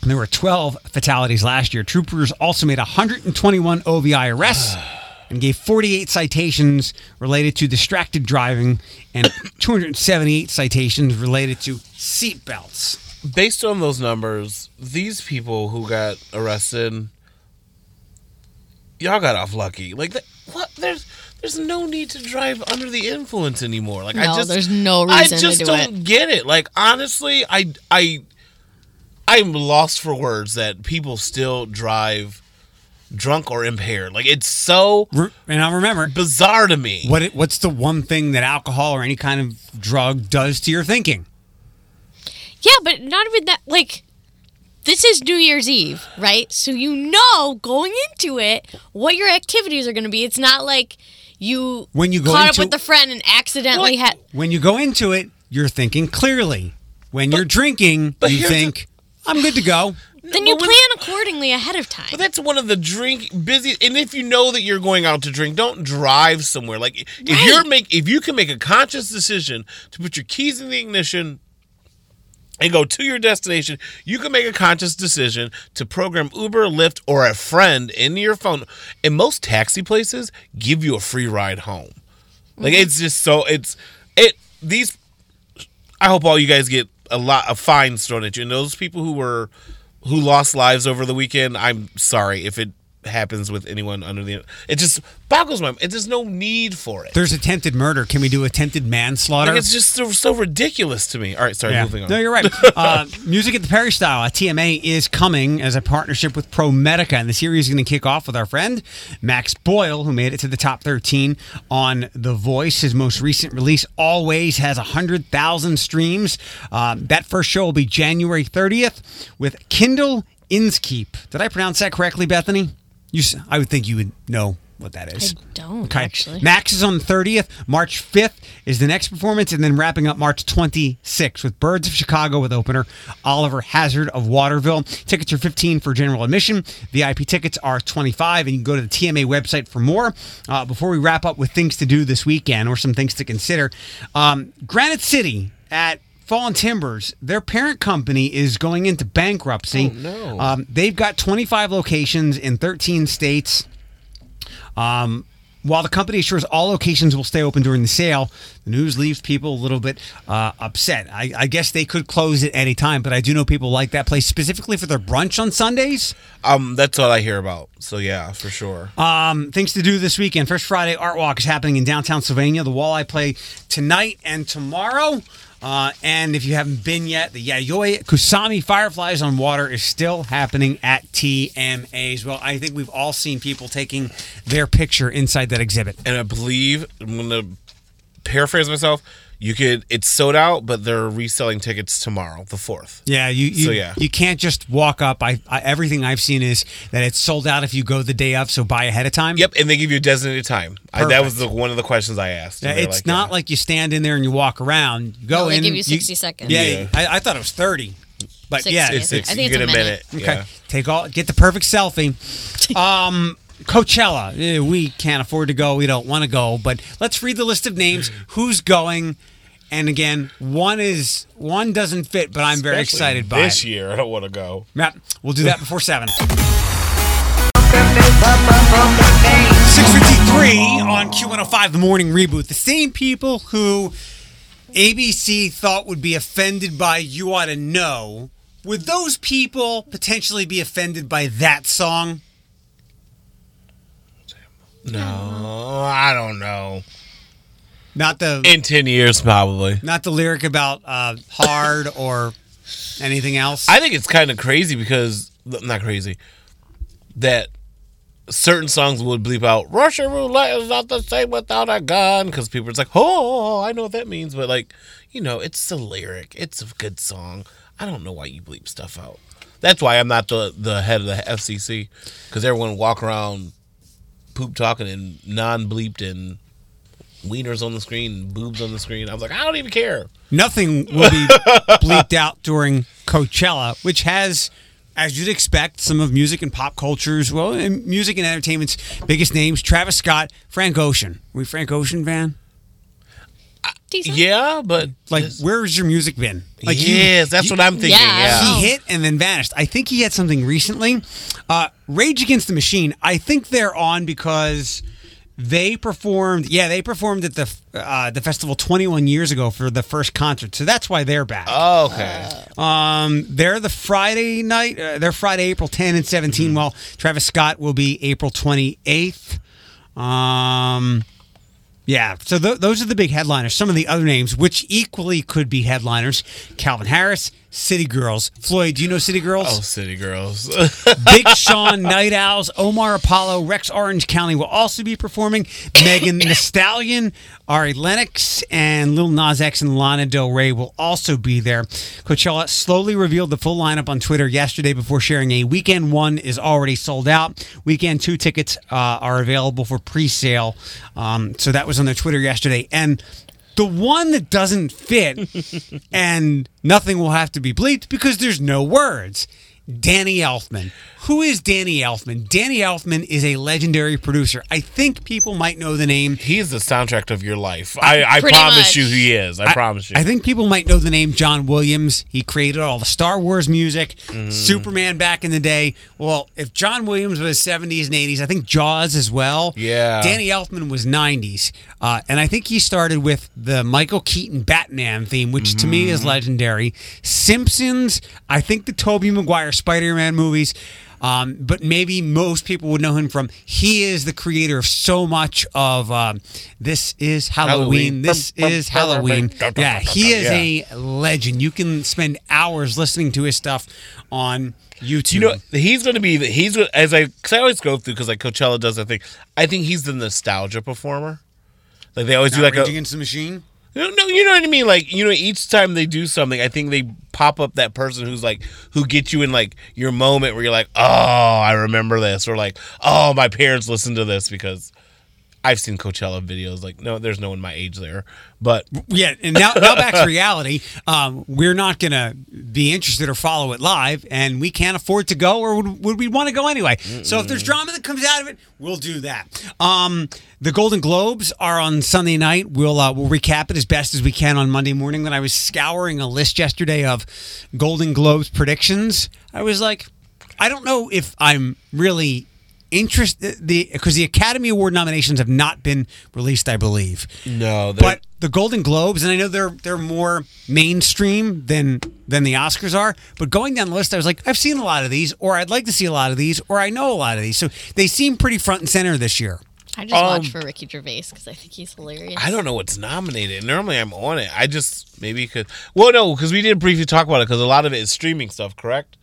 Speaker 1: there were 12 fatalities last year. Troopers also made 121 OVI arrests [SIGHS] [SIGHS] and gave 48 citations related to distracted driving and [COUGHS] 278 citations related to seatbelts.
Speaker 2: Based on those numbers, these people who got arrested, y'all got off lucky. Like, that, what? There's there's no need to drive under the influence anymore. Like, I just
Speaker 3: there's no reason I
Speaker 2: just
Speaker 3: do
Speaker 2: don't
Speaker 3: it.
Speaker 2: get it. Like, honestly, I I I'm lost for words that people still drive drunk or impaired. Like, it's so
Speaker 1: And I remember,
Speaker 2: bizarre to me.
Speaker 1: what it, what's the one thing that alcohol or any kind of drug does to your thinking?
Speaker 3: Yeah, but not even that. Like, this is New Year's Eve, right? So you know going into it what your activities are going to be. It's not like you
Speaker 1: When you go
Speaker 3: caught
Speaker 1: into-
Speaker 3: up with a friend and accidentally had.
Speaker 1: When you go into it, you're thinking clearly. When you're drinking, you
Speaker 2: here's the-
Speaker 1: think, I'm good to go.
Speaker 3: Then you plan accordingly ahead of time.
Speaker 2: But that's one of the drink busy. And if you know that you're going out to drink, don't drive somewhere. Like if
Speaker 3: Right.
Speaker 2: you're make if you can make a conscious decision to put your keys in the ignition and go to your destination, you can make a conscious decision to program Uber, Lyft, or a friend into your phone. And most taxi places give you a free ride home. Like mm-hmm. it's just so it's it these. I hope all you guys get a lot of fines thrown at you. And those people who were who lost lives over the weekend, I'm sorry. If it happens with anyone under the. It just boggles my. mind. There's no need for it.
Speaker 1: There's attempted murder. Can we do attempted manslaughter?
Speaker 2: Like it's just so, so ridiculous to me. All right, sorry,
Speaker 1: Yeah.
Speaker 2: moving on.
Speaker 1: No, you're right. [LAUGHS] uh, Music at the Peristyle, a TMA, is coming as a partnership with ProMedica, and the series is going to kick off with our friend Max Boyle, who made it to the top 13 on The Voice. His most recent release, Always, has 100,000 streams. Um, that first show will be January 30th with Kindle Inskeep. Did I pronounce that correctly, Bethany? You, I would think you would know what that is.
Speaker 3: I don't
Speaker 1: Okay.
Speaker 3: actually.
Speaker 1: Max is on the 30th. March 5th is the next performance, and then wrapping up March 26th with Birds of Chicago with opener Oliver Hazard of Waterville. Tickets are 15 for general admission. VIP tickets are 25, and you can go to the TMA website for more. Uh, before we wrap up with things to do this weekend or some things to consider, um, Granite City at Fallen Timbers, their parent company is going into bankruptcy.
Speaker 2: Oh, no.
Speaker 1: Um, they've got 25 locations in 13 states. Um, while the company assures all locations will stay open during the sale, the news leaves people a little bit uh, upset. I, I guess they could close at any time, but I do know people like that place specifically for their brunch on Sundays.
Speaker 2: Um, that's all I hear about. So yeah, for sure.
Speaker 1: Um, things to do this weekend. First Friday Art Walk is happening in downtown Sylvania. The Walleye play tonight and tomorrow. Uh, and if you haven't been yet, the Yayoi Kusama Fireflies on Water is still happening at TMA as well. I think we've all seen people taking their picture inside that exhibit.
Speaker 2: and I believe I'm gonna paraphrase myself. You could it's sold out, but they're reselling tickets tomorrow, the fourth.
Speaker 1: Yeah, you you,
Speaker 2: So, yeah.
Speaker 1: you can't just walk up. I, I everything I've seen is that it's sold out if you go the day of, so buy ahead of time.
Speaker 2: Yep, and they give you a designated time. I, that was the one of the questions I asked.
Speaker 1: Yeah, it's
Speaker 2: like,
Speaker 1: not
Speaker 2: yeah.
Speaker 1: like you stand in there and you walk around. You go
Speaker 3: No, they
Speaker 1: in.
Speaker 3: give you 60 seconds.
Speaker 1: Yeah,
Speaker 2: Yeah.
Speaker 1: I, I thought it was thirty, but
Speaker 3: 60,
Speaker 1: yeah,
Speaker 3: I
Speaker 2: it's,
Speaker 3: think.
Speaker 2: it's,
Speaker 3: I think
Speaker 2: you
Speaker 3: it's
Speaker 2: get
Speaker 3: a
Speaker 2: a
Speaker 3: minute.
Speaker 2: minute.
Speaker 1: Okay,
Speaker 2: Yeah.
Speaker 1: take all, get the perfect selfie. Um, Coachella, eh, we can't afford to go. We don't want to go, but let's read the list of names. Who's going? And again, one is one doesn't fit, but I'm very
Speaker 2: Especially
Speaker 1: excited by
Speaker 2: this
Speaker 1: it.
Speaker 2: year. I don't want to go.
Speaker 1: Matt, we'll do that before seven. 653 on Q105, the morning reboot. The same people who ABC thought would be offended by You Ought to Know, would those people potentially be offended by that song?
Speaker 2: No, I don't know.
Speaker 1: Not the
Speaker 2: In ten years, probably.
Speaker 1: not the lyric about uh, hard or anything else.
Speaker 2: I think it's kind of crazy because not crazy that certain songs would bleep out Russian roulette is not the same without a gun because people are like, oh, I know what that means, but like, you know, it's the lyric. It's a good song. I don't know why you bleep stuff out. That's why I'm not the the head of the FCC because everyone walk around poop talking and non bleeped and wieners on the screen, boobs on the screen. I was like, I don't even care.
Speaker 1: Nothing will be [LAUGHS] bleeped out during Coachella, which has, as you'd expect, some of music and pop culture's, well, and music and entertainment's biggest names Travis Scott, Frank Ocean. Are we Frank Ocean fan?
Speaker 3: Decent.
Speaker 2: Yeah, but
Speaker 1: Like, where's your music been? Like, you-
Speaker 2: yes, that's
Speaker 1: you-
Speaker 2: what I'm thinking.
Speaker 3: Yeah.
Speaker 2: Yeah.
Speaker 1: He hit and then vanished. I think he had something recently. Uh, Rage Against the Machine. I think they're on because they performed. Yeah, they performed at the uh, the festival 21 years ago for the first concert. So that's why they're back.
Speaker 2: Oh, okay.
Speaker 1: Um, they're the Friday night. Uh, they're Friday, April 10 and 17. While Travis Scott will be April 28th. Um, yeah. So th- those are the big headliners. Some of the other names, which equally could be headliners: Calvin Harris, City Girls. Floyd, do you know City Girls?
Speaker 2: Oh, City Girls. [LAUGHS]
Speaker 1: Big Sean, Night Owls, Omar Apollo, Rex Orange County will also be performing. Megan Thee Stallion, Ari Lennox, and Lil Nas X and Lana Del Rey will also be there. Coachella slowly revealed the full lineup on Twitter yesterday before sharing a weekend one is already sold out. Weekend two tickets uh, are available for pre-sale. Um, so that was on their Twitter yesterday, and. The one that doesn't fit [LAUGHS] and nothing will have to be bleeped because there's no words. Danny Elfman. Who is Danny Elfman? Danny Elfman is a legendary producer. I think people might know the name.
Speaker 2: he is the soundtrack of your life. I, I promise
Speaker 3: much.
Speaker 2: you he is. I, promise you.
Speaker 1: I think people might know the name John Williams. He created all the Star Wars music,
Speaker 2: Mm-hmm.
Speaker 1: Superman back in the day. Well, if John Williams was 70s and 80s, I think Jaws as well.
Speaker 2: Yeah.
Speaker 1: Danny Elfman was 90s. Uh, and I think he started with the Michael Keaton Batman theme, which to me
Speaker 2: Mm-hmm.
Speaker 1: is legendary. Simpsons, I think the Tobey Maguire Spider Man movies. Um, but maybe most people would know him from. He is the creator of so much of um, this is Halloween.
Speaker 2: Halloween.
Speaker 1: This is Halloween. Yeah, he is
Speaker 2: Yeah.
Speaker 1: a legend. You can spend hours listening to his stuff on YouTube.
Speaker 2: you know, he's going to be he's as I, cause I always go through, because like Coachella does that thing, I think he's the nostalgia performer. Like they always do like
Speaker 1: Rage
Speaker 2: a,
Speaker 1: Against the Machine.
Speaker 2: No, no, you know what I mean. Like you know, each time they do something, I think they pop up that person who's like who gets you in like your moment where you're like, oh, I remember this, or like, oh, my parents listened to this because I've seen Coachella videos. Like, no, there's no one my age there. But
Speaker 1: Yeah, and now, now back to reality. Um, we're not going to be interested or follow it live, and we can't afford to go, or would, would we want to go anyway? So if there's drama that comes out of it, we'll do that. Um, the Golden Globes are on Sunday night. We'll uh, we'll recap it as best as we can on Monday morning. When I was scouring a list yesterday of Golden Globes predictions, I was like, I don't know if I'm really interested the because the Academy Award nominations have not been released, I believe.
Speaker 2: no,
Speaker 1: But the Golden Globes, and I know they're they're more mainstream than than the Oscars are. But going down the list, I was like, I've seen a lot of these, or I'd like to see a lot of these, or I know a lot of these. So they seem pretty front and center this year.
Speaker 3: I just
Speaker 2: Um,
Speaker 3: watch for Ricky Gervais because I think he's hilarious.
Speaker 2: I don't know what's nominated. Normally I'm on it. I just maybe could. Well, no, because we did briefly talk about it because a lot of it is streaming stuff, correct?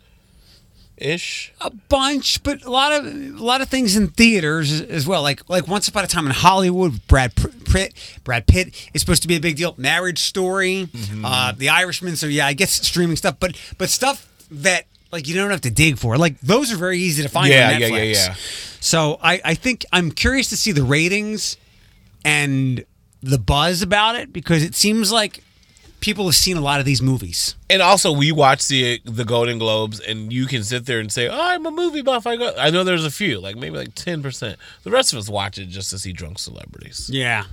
Speaker 2: Ish.
Speaker 1: A bunch, but a lot of a lot of things in theaters as- well. Like like Once Upon a Time in Hollywood, Brad Pitt. Brad Pitt is supposed to be a big deal. Marriage Story, uh, The Irishman. So yeah, I guess streaming stuff, but but stuff that like you don't have to dig for. Like those are very easy to find
Speaker 2: Yeah,
Speaker 1: on
Speaker 2: yeah, yeah, yeah.
Speaker 1: So I I think I'm curious to see the ratings and the buzz about it because it seems like people have seen a lot of these movies.
Speaker 2: And also, we watch the the Golden Globes, and you can sit there and say, "Oh, I'm a movie buff." I go. I know there's a few, like maybe like ten percent. The rest of us watch it just to see drunk celebrities
Speaker 1: Yeah.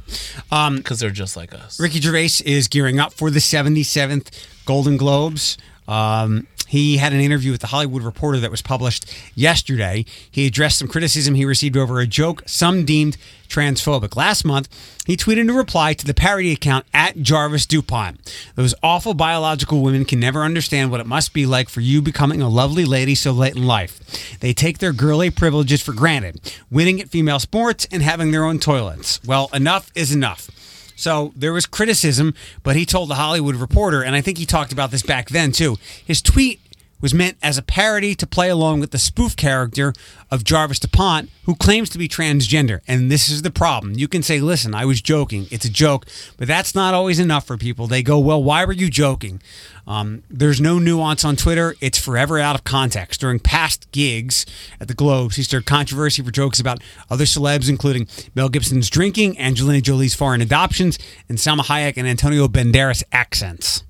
Speaker 2: because they're just like us.
Speaker 1: Ricky Gervais is gearing up for the 77th Golden Globes. Um, he had an interview with the Hollywood Reporter that was published yesterday. He addressed some criticism he received over a joke some deemed transphobic. Last month, he tweeted a reply to the parody account at Jarvis DuPont. Those awful biological women can never understand what it must be like for you becoming a lovely lady so late in life. They take their girly privileges for granted, winning at female sports and having their own toilets. Well, enough is enough. So there was criticism, but he told the Hollywood Reporter, and I think he talked about this back then too. His tweet was meant as a parody to play along with the spoof character of Jarvis DuPont, who claims to be transgender. And this is the problem. You can say, listen, I was joking. It's a joke. But that's not always enough for people. They go, well, why were you joking? Um, there's no nuance on Twitter. It's forever out of context. During past gigs at the Globes, he stirred controversy for jokes about other celebs, including Mel Gibson's drinking, Angelina Jolie's foreign adoptions, and Salma Hayek and Antonio Banderas accents.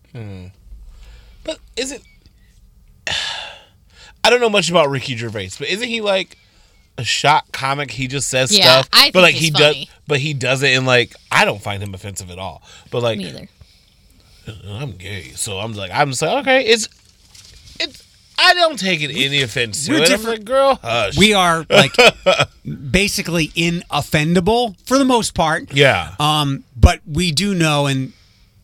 Speaker 2: But is it? I don't know much about Ricky Gervais, but isn't he like a shot comic? He just says
Speaker 3: Yeah,
Speaker 2: stuff,
Speaker 3: I think
Speaker 2: but like
Speaker 3: he's
Speaker 2: he
Speaker 3: funny.
Speaker 2: does, but he does it in like I don't find him offensive at all. But like
Speaker 3: Me either.
Speaker 2: I'm gay, so I'm like I'm just like okay, it's it's. I don't take it any offense to
Speaker 1: we're
Speaker 2: it. I'm
Speaker 1: different.
Speaker 2: like, girl, hush.
Speaker 1: We are [LAUGHS] like basically inoffendable for the most part.
Speaker 2: yeah.
Speaker 1: Um, but we do know, and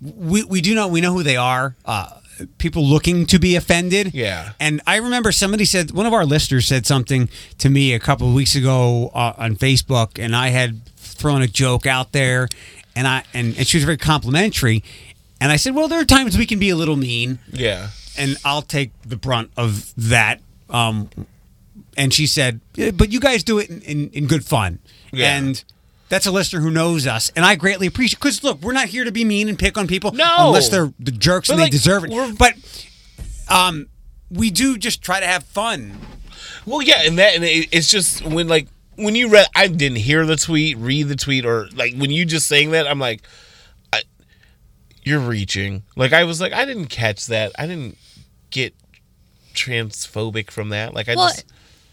Speaker 1: we we do know we know who they are. Uh, people looking to be offended.
Speaker 2: Yeah.
Speaker 1: And I remember somebody said one of our listeners said something to me a couple of weeks ago uh, on Facebook, and I had thrown a joke out there, and I and, and she was very complimentary, and I said, well, there are times we can be a little mean,
Speaker 2: yeah.
Speaker 1: and I'll take the brunt of that. Um, and she said, but you guys do it in, in, in good fun.
Speaker 2: Yeah.
Speaker 1: And that's a listener who knows us. And I greatly appreciate Because, look, we're not here to be mean and pick on people
Speaker 2: No.
Speaker 1: unless they're the jerks
Speaker 2: But,
Speaker 1: and they deserve it. But um, we do just try to have fun.
Speaker 2: Well, yeah, and that and it, it's just when like when you read, I didn't hear the tweet, read the tweet, or like when you just saying that, I'm like, I, you're reaching. Like I was like, I didn't catch that. I didn't get transphobic from that. Like I
Speaker 3: Well,
Speaker 2: just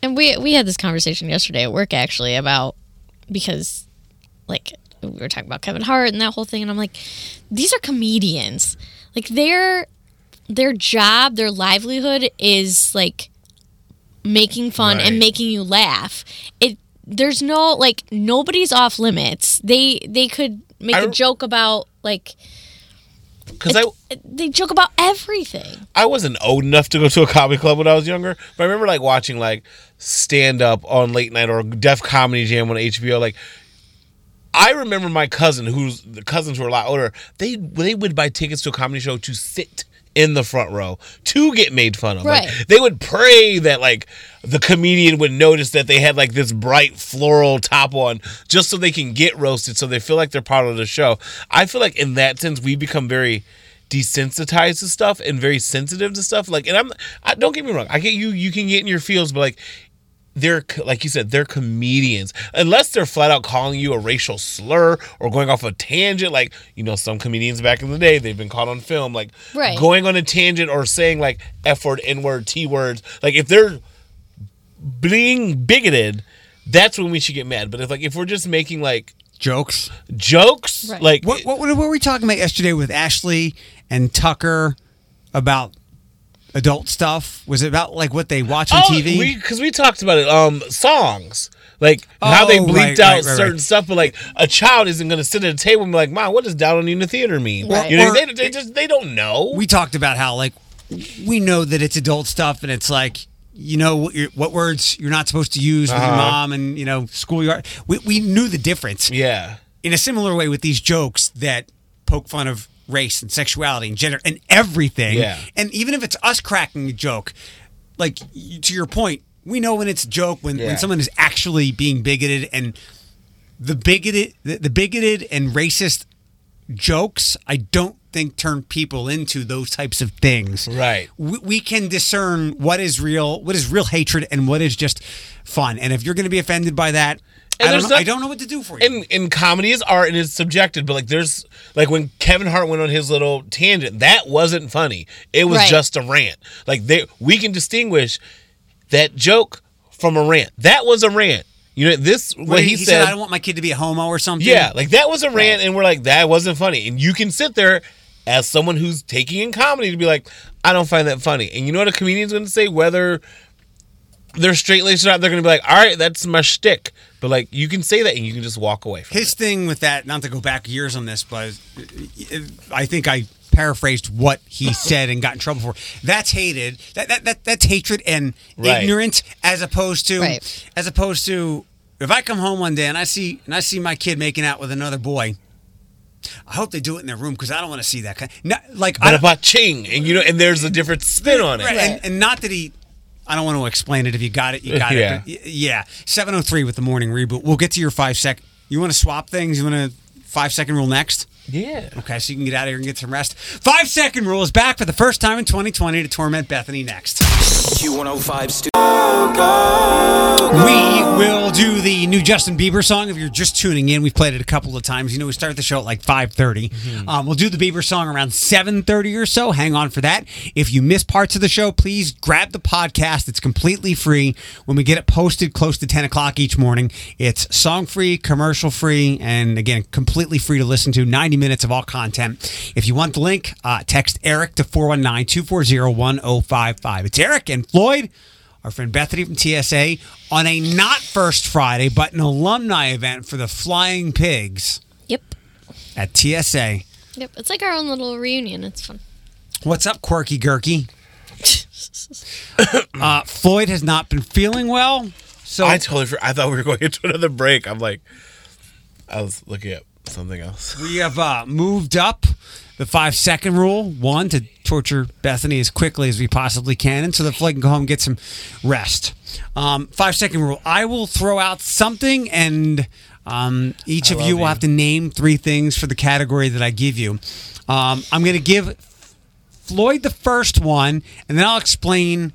Speaker 3: and we we had this conversation yesterday at work actually about because like we were talking about Kevin Hart and that whole thing, and I'm like, these are comedians. Like their their job, their livelihood is like making fun
Speaker 2: Right.
Speaker 3: and making you laugh. It there's no like nobody's off limits. They they could make
Speaker 2: I-
Speaker 3: a joke about like
Speaker 2: because I
Speaker 3: they joke about everything.
Speaker 2: I wasn't old enough to go to a comedy club when I was younger, but I remember like watching like stand up on late night or Def Comedy Jam on HBO. Like I remember my cousin, who's the cousins were a lot older, they they would buy tickets to a comedy show to sit in the front row to get made fun of. Like, they would pray that like the comedian would notice that they had like this bright floral top on just so they can get roasted so they feel like they're part of the show. I feel like in that sense we become very desensitized to stuff and very sensitive to stuff like and I'm I don't get me wrong. I get you you can get in your feels but like they're like you said, they're comedians. Unless they're flat out calling you a racial slur or going off a tangent, like you know, some comedians back in the day, they've been caught on film, like
Speaker 3: Right.
Speaker 2: going on a tangent or saying like f word, n word, t words. Like if they're being bigoted, that's when we should get mad. But if like if we're just making like
Speaker 1: Jokes.
Speaker 2: jokes,
Speaker 3: Right.
Speaker 2: like
Speaker 1: What, what, what were we talking about yesterday with Ashley and Tucker about adult stuff? Was it about like what they watch on
Speaker 2: Oh,
Speaker 1: TV?
Speaker 2: because we, talked about it. Um, songs like how they
Speaker 1: Oh,
Speaker 2: bleeped
Speaker 1: right,
Speaker 2: out
Speaker 1: right, right,
Speaker 2: certain stuff, but like a child isn't going to sit at a table and be like, "Mom, what does down on you in the theater mean?" You know, they, they just they don't know.
Speaker 1: we talked about how like we know that it's adult stuff and it's like you know what, you're, what words you're not supposed to use with your
Speaker 2: Uh-huh.
Speaker 1: mom and you know schoolyard. We, we knew the difference.
Speaker 2: yeah,
Speaker 1: in a similar way with these jokes that poke fun of race and sexuality and gender and everything.
Speaker 2: Yeah.
Speaker 1: And even if it's us cracking a joke, like to your point, we know when it's a joke when,
Speaker 2: Yeah.
Speaker 1: when someone is actually being bigoted and the bigoted the, the bigoted and racist jokes I don't think turn people into those types of things.
Speaker 2: Right.
Speaker 1: We, we can discern what is real, what is real hatred and what is just fun. And if you're going to be offended by that,
Speaker 2: And
Speaker 1: I don't, know,
Speaker 2: not-
Speaker 1: I don't know what to do for you.
Speaker 2: and and comedy is art and it's subjective. But like, there's like when Kevin Hart went on his little tangent, that wasn't funny. It was
Speaker 3: Right.
Speaker 2: just a rant. Like they, we can distinguish that joke from a rant. That was a rant. You know, this what,
Speaker 1: What
Speaker 2: he, said.
Speaker 1: I don't want my kid to be a homo or something.
Speaker 2: Yeah, like that was a rant, and we're like, that wasn't funny. And you can sit there as someone who's taking in comedy to be like, I don't find that funny. And you know what a comedian's going to say, whether they're straight laced or not, they're going to be like, all right, that's my shtick. But like, you can say that and you can just walk away from
Speaker 1: his
Speaker 2: it.
Speaker 1: thing with that. Not to go back years on this, but I think I paraphrased what he [LAUGHS] said and got in trouble for. That's hated. That that, that that's hatred and
Speaker 2: Right.
Speaker 1: ignorance, as opposed to
Speaker 3: Right.
Speaker 1: as opposed to if I come home one day and I see and I see my kid making out with another boy. I hope they do it in their room because I don't want to see that kind. Not, like
Speaker 2: But
Speaker 1: don't-
Speaker 2: about ching, and you know, and there's a different spin on it.
Speaker 1: Right, And, and not that he. I don't want to explain it. If you got it, you got
Speaker 2: Yeah.
Speaker 1: it. But yeah. Seven oh three with the morning reboot. We'll get to your five sec. You want to swap things? You want to five second rule next?
Speaker 2: Yeah.
Speaker 1: Okay, so you can get out of here and get some rest. Five second rule is back for the first time in 2020 to torment Bethany next.
Speaker 6: Q105 Stu.
Speaker 1: We will do the new Justin Bieber song. If you're just tuning in, we've played it a couple of times. You know, we start the show at like 5:30. Um, we'll do the Bieber song around 7:30 or so. Hang on for that. If you miss parts of the show, please grab the podcast. It's completely free. When we get it posted close to 10 o'clock each morning, it's song free, commercial free, and again, completely free to listen to. 90 minutes of all content. If you want the link, uh, text Eric to 419 240 1055. It's Eric and Floyd our friend Bethany from TSA on a not First Friday, but an alumni event for the Flying Pigs
Speaker 3: Yep.
Speaker 1: at TSA.
Speaker 3: Yep. It's like our own little reunion. It's fun.
Speaker 1: What's up, Quirky Gurky? [COUGHS] uh, Floyd has not been feeling well, so
Speaker 2: I totally. I thought we were going into another break. I'm like, I was looking at something else.
Speaker 1: we have uh, moved up the five second rule. One to torture Bethany as quickly as we possibly can, and so that Floyd can go home and get some rest. Um, five second rule. I will throw out something, and um, each
Speaker 2: I
Speaker 1: of you will
Speaker 2: you.
Speaker 1: have to name three things for the category that I give you. Um, I'm going to give Floyd the first one, and then I'll explain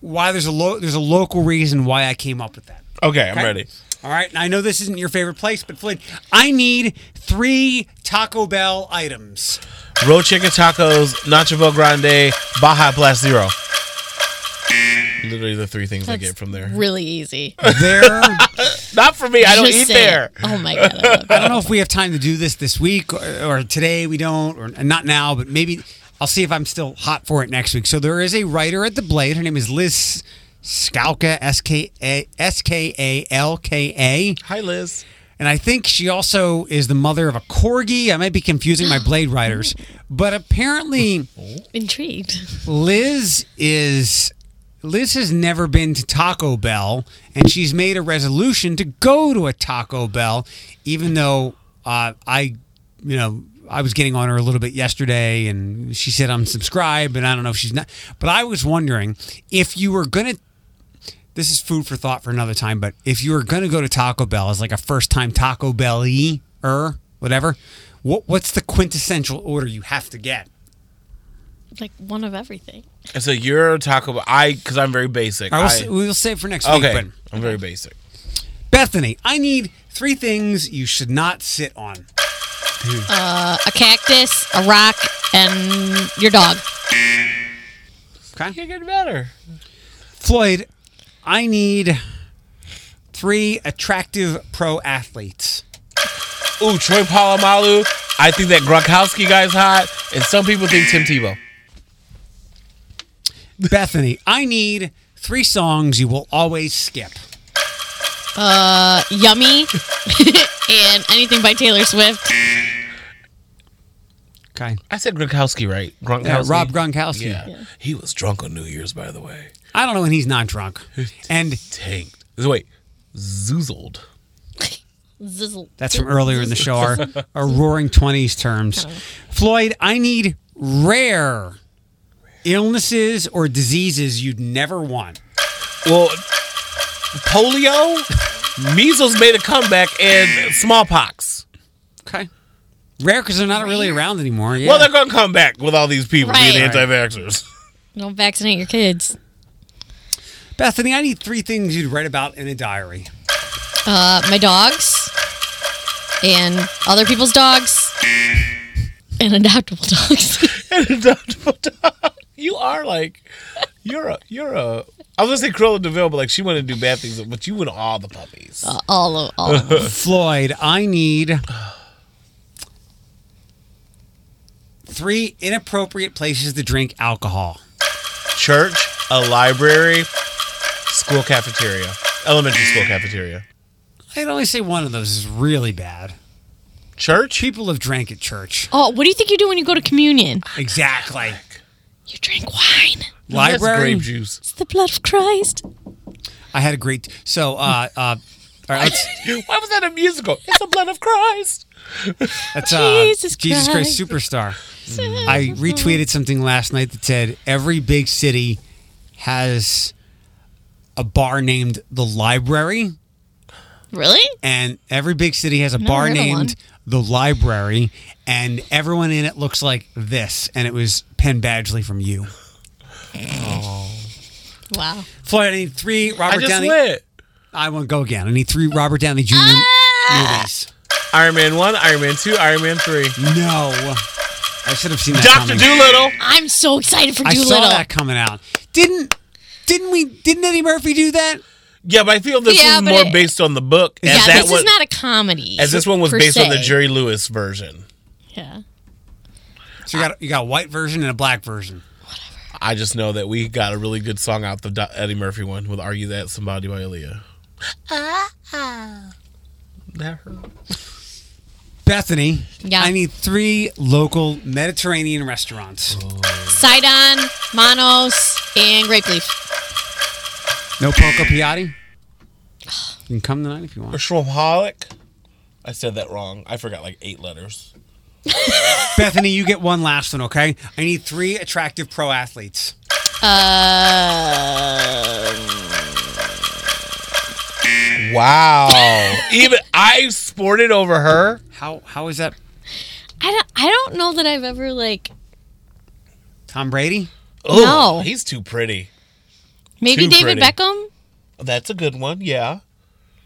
Speaker 1: why there's a lo- there's a local reason why I came up with that.
Speaker 2: Okay, I'm ready.
Speaker 1: All right. And I know this isn't your favorite place, but Floyd, I need three Taco Bell items.
Speaker 2: Roll chicken tacos, Nacho Bell Grande, Baja Blast Zero. Literally the three things I get from there.
Speaker 3: Really easy.
Speaker 1: There. [LAUGHS]
Speaker 2: Not for me. I don't
Speaker 3: Just
Speaker 2: eat
Speaker 3: say
Speaker 2: there.
Speaker 3: it. Oh my god. I love
Speaker 1: I don't know if we have time to do this this week or, or today. We don't, or not now, but maybe I'll see if I'm still hot for it next week. So there is a writer at the Blade. Her name is Liz Skalka, S K A S K A L K A.
Speaker 2: Hi, Liz.
Speaker 1: And I think she also is the mother of a corgi. I might be confusing my Blade Riders, but apparently [LAUGHS]
Speaker 3: Intrigued.
Speaker 1: Liz is Liz has never been to Taco Bell, and she's made a resolution to go to a Taco Bell, even though uh, I, you know, I was getting on her a little bit yesterday, and she said I'm subscribed, and I don't know if she's not. But I was wondering if you were gonna. This is food for thought for another time, but if you were gonna go to Taco Bell as like a first time Taco Bell or whatever, what what's the quintessential order you have to get?
Speaker 3: like one of everything.
Speaker 2: And so you're Taco Bell. I because I'm very basic.
Speaker 1: All right, we'll,
Speaker 2: I-
Speaker 1: s- we'll save for next week.
Speaker 2: okay, I'm very basic.
Speaker 1: Bethany, I need three things you should not sit on.
Speaker 3: Uh, a cactus, a rock, and your dog.
Speaker 1: Okay.
Speaker 2: Can't get better.
Speaker 1: Floyd, I need three attractive pro athletes.
Speaker 2: Ooh, Troy Polamalu. I think that Gronkowski guy's hot, and some people think Tim Tebow.
Speaker 1: Bethany, I need three songs you will always skip.
Speaker 3: Uh, yummy, [LAUGHS] and anything by Taylor Swift.
Speaker 1: Okay.
Speaker 2: I said Gronkowski, right?
Speaker 1: Uh,
Speaker 2: Gronkowski.
Speaker 1: Rob Gronkowski.
Speaker 2: Yeah. he was drunk on New Year's, by the way.
Speaker 1: I don't know when he's not drunk. And
Speaker 2: Tanked. Wait, zoozled.
Speaker 3: Zizzle.
Speaker 1: that's from earlier in the show, our, [LAUGHS] our roaring 20s terms. Floyd, I need rare illnesses or diseases you'd never want.
Speaker 2: Well, polio, measles made a comeback, and smallpox.
Speaker 1: Okay. Rare because they're not really around anymore. Yeah.
Speaker 2: Well, they're going to come back with all these people being anti-vaxxers.
Speaker 3: Don't vaccinate your kids.
Speaker 1: Bethany, I need three things you'd write about in a diary.
Speaker 3: Uh, my dogs, and other people's dogs, and adoptable dogs. [LAUGHS]
Speaker 2: and adoptable dog. You are like, you're a, you're a. I was gonna say Cruella de Vil, but like she wanted to do bad things, but you and all the puppies.
Speaker 3: Uh, all of all. Of them. [LAUGHS]
Speaker 1: Floyd, I need three inappropriate places to drink alcohol.
Speaker 2: Church, a library, school cafeteria, elementary school cafeteria.
Speaker 1: I'd only say one of those is really bad.
Speaker 2: Church.
Speaker 1: People have drank at church.
Speaker 3: Oh, what do you think you do when you go to communion?
Speaker 1: Exactly.
Speaker 3: You drink wine.
Speaker 2: That's
Speaker 1: Library.
Speaker 2: grape juice.
Speaker 3: It's the blood of Christ.
Speaker 1: I had a great. So, uh, uh, all right, let's,
Speaker 2: Why was that a musical? It's the blood of Christ.
Speaker 1: that's uh,
Speaker 3: Jesus
Speaker 1: Jesus Christ
Speaker 3: Christ.
Speaker 1: Superstar. I retweeted something last night that said every big city has a bar named the Library.
Speaker 3: Really?
Speaker 1: and every big city has a
Speaker 3: Never
Speaker 1: bar
Speaker 3: heard of
Speaker 1: named the library and everyone in it looks like this and it was penn badgley from you
Speaker 3: Wow.
Speaker 1: floyd i need three
Speaker 2: I
Speaker 1: robert
Speaker 2: just
Speaker 1: downey
Speaker 2: lit.
Speaker 1: i won't go again i need three robert downey jr
Speaker 3: Ah!
Speaker 1: movies
Speaker 2: Iron Man one, Iron Man two, Iron Man three.
Speaker 1: no i should have seen that
Speaker 2: Doctor
Speaker 1: coming.
Speaker 2: Dolittle.
Speaker 3: I'm so excited for
Speaker 1: i
Speaker 3: Dolittle.
Speaker 1: saw that coming out didn't didn't we didn't eddie murphy do that
Speaker 2: Yeah, but I feel this
Speaker 3: Yeah,
Speaker 2: was more
Speaker 3: it-
Speaker 2: based on the book.
Speaker 3: yeah,
Speaker 2: as that
Speaker 3: this
Speaker 2: one,
Speaker 3: is not a comedy.
Speaker 2: as this one was
Speaker 3: per
Speaker 2: based on the. Jerry Lewis version.
Speaker 3: Yeah.
Speaker 1: so you got you got a white version and a black version Whatever.
Speaker 2: I just know that we got a really good song out the Eddie Murphy one with "Are You That Somebody" by Aaliyah. That hurt.
Speaker 1: bethany
Speaker 3: Yeah.
Speaker 1: i need three local mediterranean restaurants
Speaker 3: Sidon, Manos, and Grape Leaf.
Speaker 1: No poco piatti you can come tonight if you
Speaker 2: Or
Speaker 1: want
Speaker 2: Shroomaholic. I said that wrong. I forgot like eight letters. [LAUGHS]
Speaker 1: Bethany, you get one last one, okay? I need three attractive pro athletes.
Speaker 3: Uh,
Speaker 2: Wow. [LAUGHS] Even I sported over her.
Speaker 1: How how is that?
Speaker 3: I don't, I don't know that I've ever like
Speaker 1: Tom Brady?
Speaker 2: Oh,
Speaker 3: No.
Speaker 2: he's too pretty.
Speaker 3: Maybe David
Speaker 2: pretty.
Speaker 3: Beckham.
Speaker 2: That's a good one. Yeah.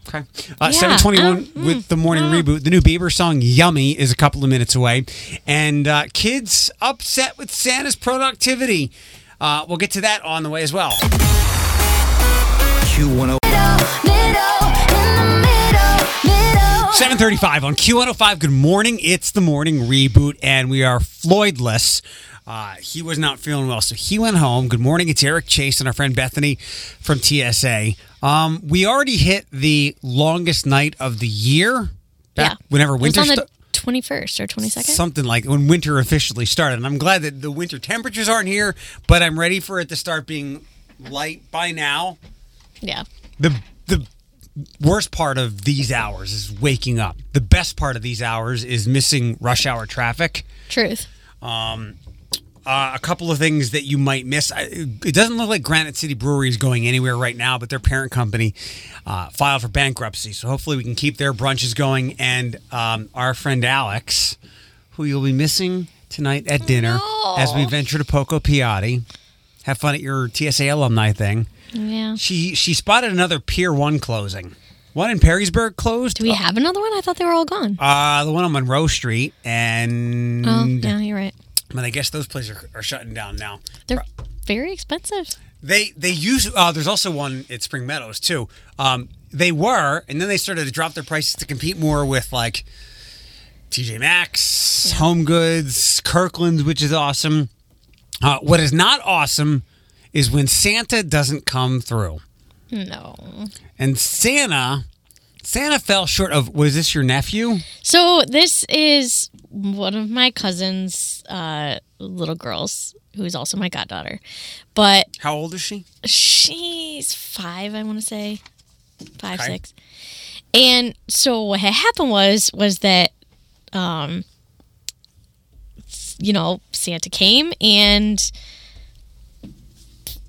Speaker 1: Okay. Uh,
Speaker 3: Yeah,
Speaker 1: 721
Speaker 3: um,
Speaker 1: with the morning reboot. The new Bieber song Yummy is a couple of minutes away. And uh, kids upset with Santa's productivity. Uh, we'll get to that on the way as well.
Speaker 9: Q10.
Speaker 1: 735 on Q105. Good morning. It's the morning reboot, and we are Floydless. Uh, he was not feeling well, so he went home. Good morning. It's Eric Chase and our friend Bethany from TSA. Um, we already hit the longest night of the year.
Speaker 3: Yeah.
Speaker 1: Whenever winter
Speaker 3: on the
Speaker 1: sta-
Speaker 3: twenty first or twenty second.
Speaker 1: something like when winter officially started. And I'm glad that the winter temperatures aren't here, but I'm ready for it to start being light by now.
Speaker 3: Yeah.
Speaker 1: The the worst part of these hours is waking up. The best part of these hours is missing rush hour traffic.
Speaker 3: Truth.
Speaker 1: Uh, a couple of things that you might miss. I- It doesn't look like Granite City Brewery is going anywhere right now, but their parent company uh, filed for bankruptcy. So hopefully we can keep their brunches going. And um, our friend Alex, who you'll be missing tonight at dinner as we venture to Poco Piatti. Have fun at your TSA alumni thing.
Speaker 3: Yeah.
Speaker 1: She she spotted another Pier One closing. One in Perrysburg closed.
Speaker 3: Do we have another one? I thought they were all gone.
Speaker 1: Uh, the one on Monroe Street, and
Speaker 3: oh, yeah, you're right.
Speaker 1: But I guess those places are, are shutting down now.
Speaker 3: They're very expensive.
Speaker 1: They they use. Uh, there's also one at Spring Meadows too. Um, they were, and then they started to drop their prices to compete more with like TJ Maxx, Home Goods, Kirkland's, which is awesome. Uh, what is not awesome is when Santa doesn't come through.
Speaker 3: No.
Speaker 1: And Santa, Santa fell short of. Was this your nephew?
Speaker 3: So this is one of my cousin's uh, little girls, who is also my goddaughter. But
Speaker 1: How old is she?
Speaker 3: she's five, I want to say, five,
Speaker 1: Okay.
Speaker 3: six. And so what had happened was was that, um, you know, Santa came and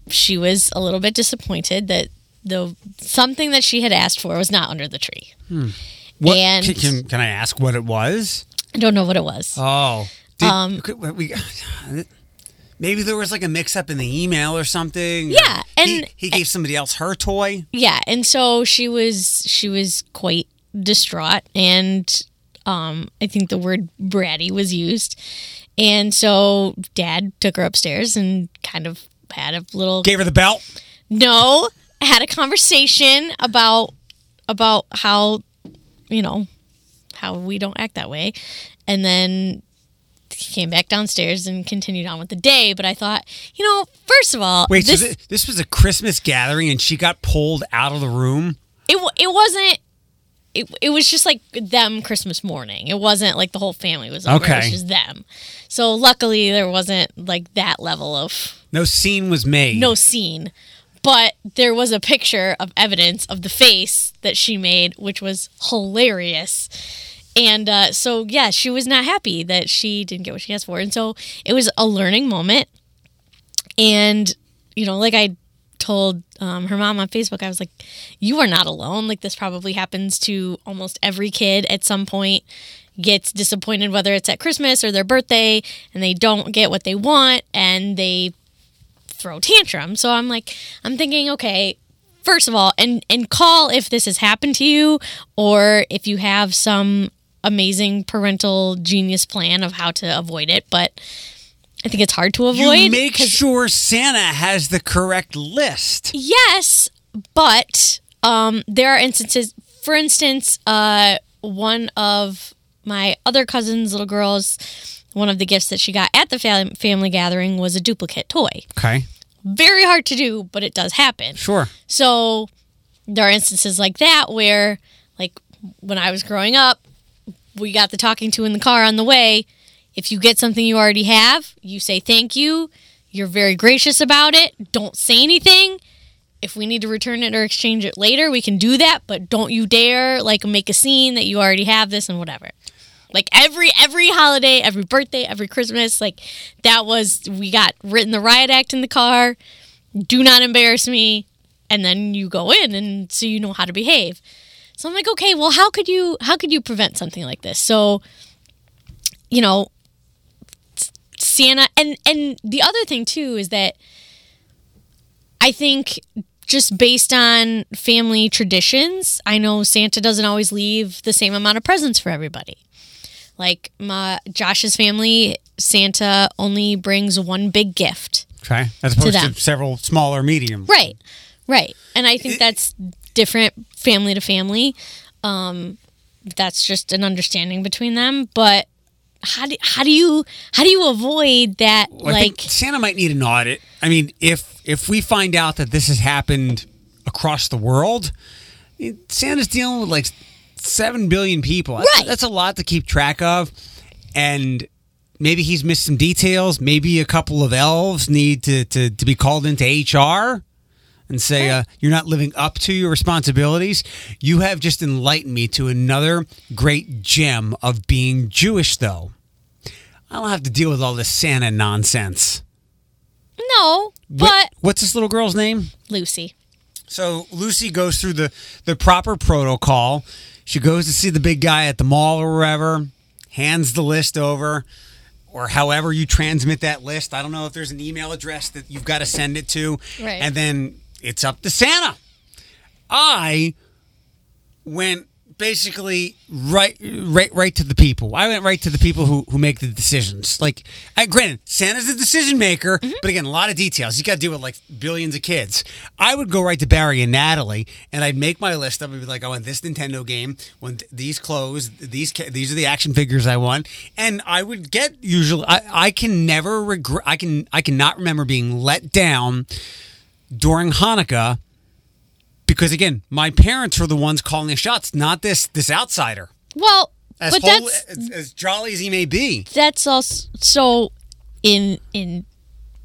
Speaker 3: she was a little bit disappointed that the something that she had asked for was not under the tree.
Speaker 1: What,
Speaker 3: And-
Speaker 1: can, can I ask what it was?
Speaker 3: I don't know what it was.
Speaker 1: Oh, Did,
Speaker 3: Um,
Speaker 1: we, [SIGHS] maybe there was like a mix-up in the email or something.
Speaker 3: Yeah,
Speaker 1: he,
Speaker 3: and-
Speaker 1: he gave somebody else her toy.
Speaker 3: yeah and so she was she was quite distraught and um i think the word bratty was used and so dad took her upstairs and kind of had a little
Speaker 1: Gave her the belt.
Speaker 3: no had a conversation about about how you know how we don't act that way and then came back downstairs and continued on with the day but i thought you know first of all
Speaker 1: Wait,
Speaker 3: this
Speaker 1: so thi- this was a Christmas gathering, and she got pulled out of the room.
Speaker 3: it it wasn't it, it was just like them Christmas morning. It wasn't like the whole family was over. It was
Speaker 1: Okay.
Speaker 3: just them. So luckily there wasn't like that level of
Speaker 1: No scene was made.
Speaker 3: no scene. But there was a picture of evidence of the face that she made, which was hilarious. And uh, so, yeah, she was not happy that she didn't get what she asked for. And so it was a learning moment. And, you know, like I told um, her mom on Facebook, I was like, you are not alone. Like, this probably happens to almost every kid at some point, gets disappointed, whether it's at Christmas or their birthday, and they don't get what they want and they throw tantrum. So I'm like, I'm thinking, okay, first of all, and and call if this has happened to you, or if you have some amazing parental genius plan of how to avoid it. But I think it's hard to avoid.
Speaker 1: you make sure Santa has the correct list.
Speaker 3: Yes, but um, there are instances. For instance, uh, one of my other cousin's little girls, one of the gifts that she got at the fam- family gathering was a duplicate toy.
Speaker 1: Okay,
Speaker 3: Very hard to do, but it does happen.
Speaker 1: sure.
Speaker 3: So there are instances like that where, like when I was growing up, we got the talking to in the car on the way. If you get something you already have, you say thank you. You're very gracious about it. Don't say anything. If we need to return it or exchange it later, we can do that, but don't you dare like make a scene that you already have this and whatever. Like every every holiday, every birthday, every Christmas, like that was we got written the riot act in the car. Do not embarrass me and then you go in and so you know how to behave. So I'm like, okay, well, how could you how could you prevent something like this? So, you know, S- Santa and and the other thing too is that I think just based on family traditions, I know Santa doesn't always leave the same amount of presents for everybody. Like my Josh's family, Santa only brings one big gift.
Speaker 1: Okay, as opposed to,
Speaker 3: them.
Speaker 1: several smaller medium.
Speaker 3: Right. Right. And I think that's different family to family. Um, that's just an understanding between them. But how do, how do you how do you avoid that
Speaker 1: Well,
Speaker 3: like
Speaker 1: Santa might need an audit. I mean, if if we find out that this has happened across the world, Santa's dealing with like seven billion people. That's,
Speaker 3: Right.
Speaker 1: that's a lot to keep track of, and maybe he's missed some details. Maybe a couple of elves need to to, to be called into HR. And say uh, you're not living up to your responsibilities. You have just enlightened me to another great gem of being Jewish, though. I don't have to deal with all this Santa nonsense.
Speaker 3: no,
Speaker 1: What-
Speaker 3: but
Speaker 1: what's this little girl's name?
Speaker 3: Lucy.
Speaker 1: So Lucy goes through the the proper protocol. She goes to see the big guy at the mall or wherever, hands the list over, or however you transmit that list. I don't know if there's an email address that you've got to send it to.
Speaker 3: Right.
Speaker 1: And then it's up to Santa. I went basically right right right to the people. I went right to the people who who make the decisions. Like I granted, Santa's the decision maker,
Speaker 3: Mm-hmm.
Speaker 1: but again, a lot of details. You got to deal with like billions of kids. I would go right to Barry and Natalie, and I'd make my list up and be like, I want this Nintendo game, want these clothes, these these are the action figures I want, and I would get usually. I, I can never regret. I can I cannot remember being let down during Hanukkah because again, my parents were the ones calling the shots, not this this outsider.
Speaker 3: Well,
Speaker 1: As
Speaker 3: but
Speaker 1: whole,
Speaker 3: that's
Speaker 1: as, as jolly as he may be.
Speaker 3: that's also so in in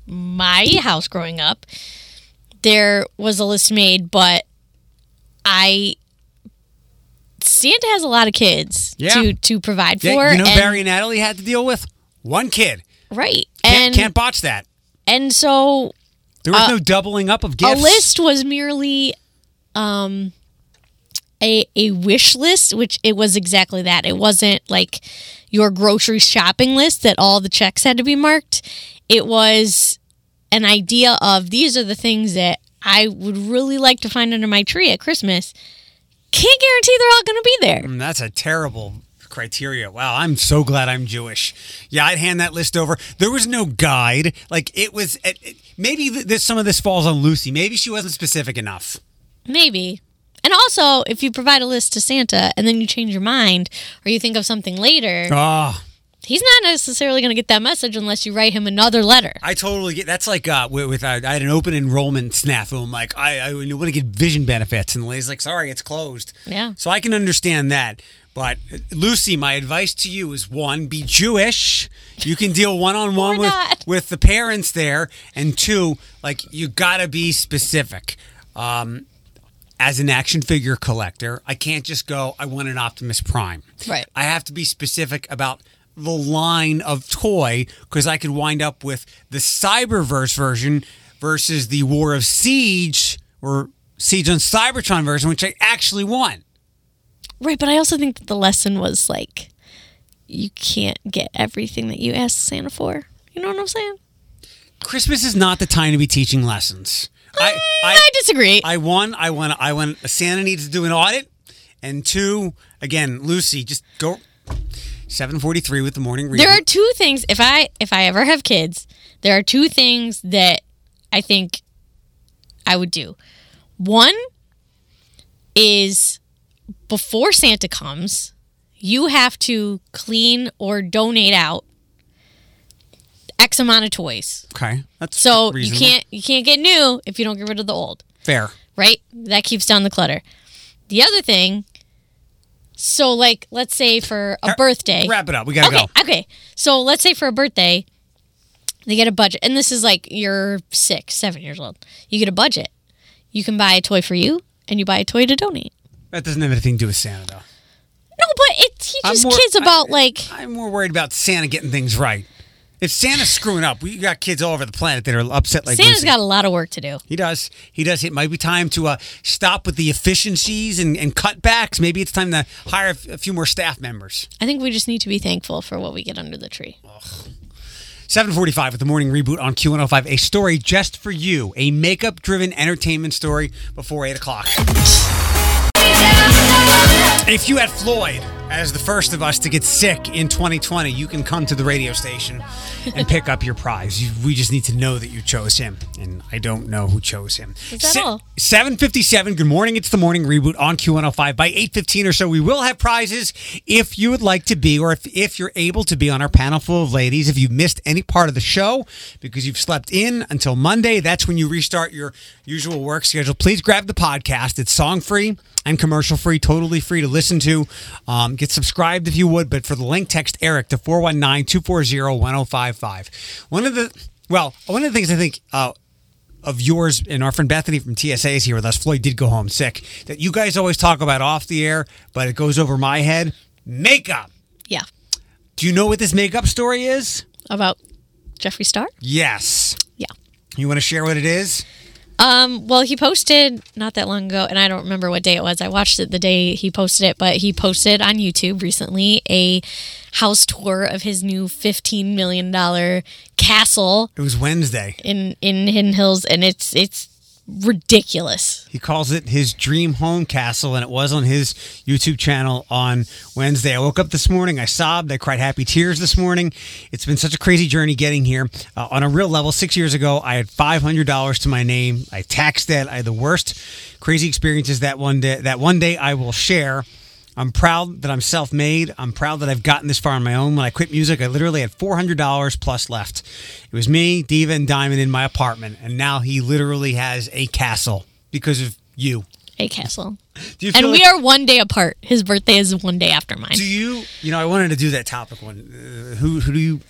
Speaker 3: my house growing up there was a list made but i santa has a lot of kids
Speaker 1: Yeah.
Speaker 3: to to provide for
Speaker 1: Yeah, you know, Barry and Natalie had to deal with one kid.
Speaker 3: right
Speaker 1: Can't,
Speaker 3: and
Speaker 1: can't botch that.
Speaker 3: and so
Speaker 1: There was
Speaker 3: uh,
Speaker 1: no doubling up of gifts.
Speaker 3: a list was merely um a a wish list which it was exactly that it wasn't like your grocery shopping list that all the checks had to be marked it was an idea of these are the things that i would really like to find under my tree at christmas can't guarantee they're all going to be there
Speaker 1: Mm, That's a terrible criteria. Wow, I'm so glad I'm Jewish. Yeah, I'd hand that list over. There was no guide. Like it was. It, it- maybe this, some of this falls on Lucy. Maybe she wasn't specific enough.
Speaker 3: maybe and also if you provide a list to santa and then you change your mind or you think of something later
Speaker 1: Oh,
Speaker 3: he's not necessarily going to get that message unless you write him another letter
Speaker 1: I totally get. That's like uh, with, with uh, I had an open enrollment snafu. I'm like, I, I want to get vision benefits, and the lady's like, sorry, it's closed.
Speaker 3: Yeah.
Speaker 1: So I can understand that. But uh, Lucy, my advice to you is one: be Jewish. You can deal one on one with
Speaker 3: not.
Speaker 1: with the parents there, and two, like you gotta be specific. Um, as an action figure collector, I can't just go, I want an Optimus Prime.
Speaker 3: Right.
Speaker 1: I have to be specific about the line of toy because I could wind up with the Cyberverse version versus the War of Siege or Siege on Cybertron version, which I actually want.
Speaker 3: Right, but I also think that the lesson was like you can't get everything that you ask Santa for. You know what I'm saying?
Speaker 1: Christmas is not the time to be teaching lessons. Mm, I,
Speaker 3: I, disagree.
Speaker 1: I one, I want, I want. Santa needs to do an audit, and two, again, Lucy, just go. Seven forty-three with the morning read.
Speaker 3: there are two things if I if I ever have kids, there are two things that I think I would do. One is before Santa comes, you have to clean or donate out X amount of toys.
Speaker 1: okay. That's
Speaker 3: So you can't you can't get new if you don't get rid of the old.
Speaker 1: fair.
Speaker 3: right? That keeps down the clutter. The other thing, so like let's say for a birthday.
Speaker 1: Wrap it up. We gotta
Speaker 3: Okay,
Speaker 1: go.
Speaker 3: okay. So let's say for a birthday, they get a budget, and this is like you're six, seven years old. You get a budget. You can buy a toy for you, and you buy a toy to donate.
Speaker 1: That doesn't have anything to do with Santa, though.
Speaker 3: No, but it teaches
Speaker 1: more-
Speaker 3: kids about
Speaker 1: I-
Speaker 3: like
Speaker 1: I'm more worried about Santa getting things right. If Santa's screwing up, we got kids all over the planet that are upset like
Speaker 3: Santa's
Speaker 1: Lucy.
Speaker 3: got a lot of work to do.
Speaker 1: He does. He does. It might be time to uh, stop with the efficiencies and, and cutbacks. Maybe it's time to hire a, few more staff members.
Speaker 3: I think we just need to be thankful for what we get under the tree.
Speaker 1: 745 with the morning reboot on Q105. A story just for you. A makeup driven entertainment story before 8 o'clock. If you had Floyd as the first of us to get sick in 2020, you can come to the radio station and pick up your prize. You, we just need to know that you chose him, and I don't know who chose him.
Speaker 3: Is that all?
Speaker 1: 757. Good morning. It's the morning reboot on Q105. By 815 or so, we will have prizes if you would like to be, or if, if you're able to be on our panel full of ladies. If you missed any part of the show because you've slept in until Monday, that's when you restart your usual work schedule. Please grab the podcast. It's song free and commercial free, totally free to listen to. Um, get subscribed if you would, but for the link, text Eric to 419 240 1055. One of the, well, one of the things I think, uh, of yours and our friend Bethany from TSA is here with us. Floyd did go home sick. That you guys always talk about off the air, but it goes over my head. Makeup.
Speaker 3: Yeah.
Speaker 1: Do you know what this makeup story is?
Speaker 3: About Jeffree Star?
Speaker 1: Yes.
Speaker 3: Yeah.
Speaker 1: You want to share what it is?
Speaker 3: Um, well, he posted not that long ago, and I don't remember what day it was. I watched it the day he posted it, but he posted on YouTube recently a house tour of his new fifteen million dollar castle
Speaker 1: It was Wednesday.
Speaker 3: in in Hidden Hills, and it's it's ridiculous.
Speaker 1: He calls it his dream home castle, and it was on his YouTube channel on Wednesday. I woke up this morning, I sobbed, I cried happy tears this morning. It's been such a crazy journey getting here. Uh, on a real level, six years ago, I had $500 to my name. I taxed that. I had the worst crazy experiences that one day. That one day I will share. I'm proud that I'm self made. I'm proud that I've gotten this far on my own. When I quit music, I literally had $400 plus left. It was me, Diva, and Diamond in my apartment. And now he literally has a castle because of you.
Speaker 3: A castle, [LAUGHS]
Speaker 1: Do you
Speaker 3: and
Speaker 1: feel
Speaker 3: we are one day apart. His birthday is one day after mine.
Speaker 1: Do you, you know, I wanted to do that topic one. Uh, who, who do you,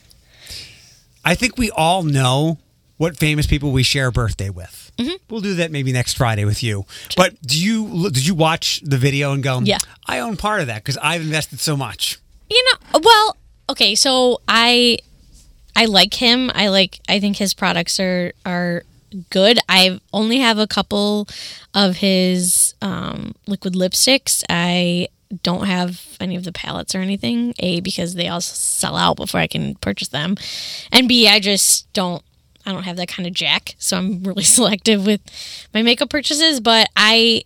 Speaker 1: I think we all know what famous people we share a birthday with.
Speaker 3: Mm-hmm.
Speaker 1: We'll do that maybe next Friday with you. But do you, did you watch the video and go,
Speaker 3: Yeah.
Speaker 1: I own part of that because I've invested so much?
Speaker 3: You know, well, okay, so I I like him. I like I think his products are are good. I only have a couple of his um, liquid lipsticks. I don't have any of the palettes or anything. A because they all sell out before I can purchase them, and B I just don't. I don't have that kind of jack, so I'm really [LAUGHS] selective with my makeup purchases. But I,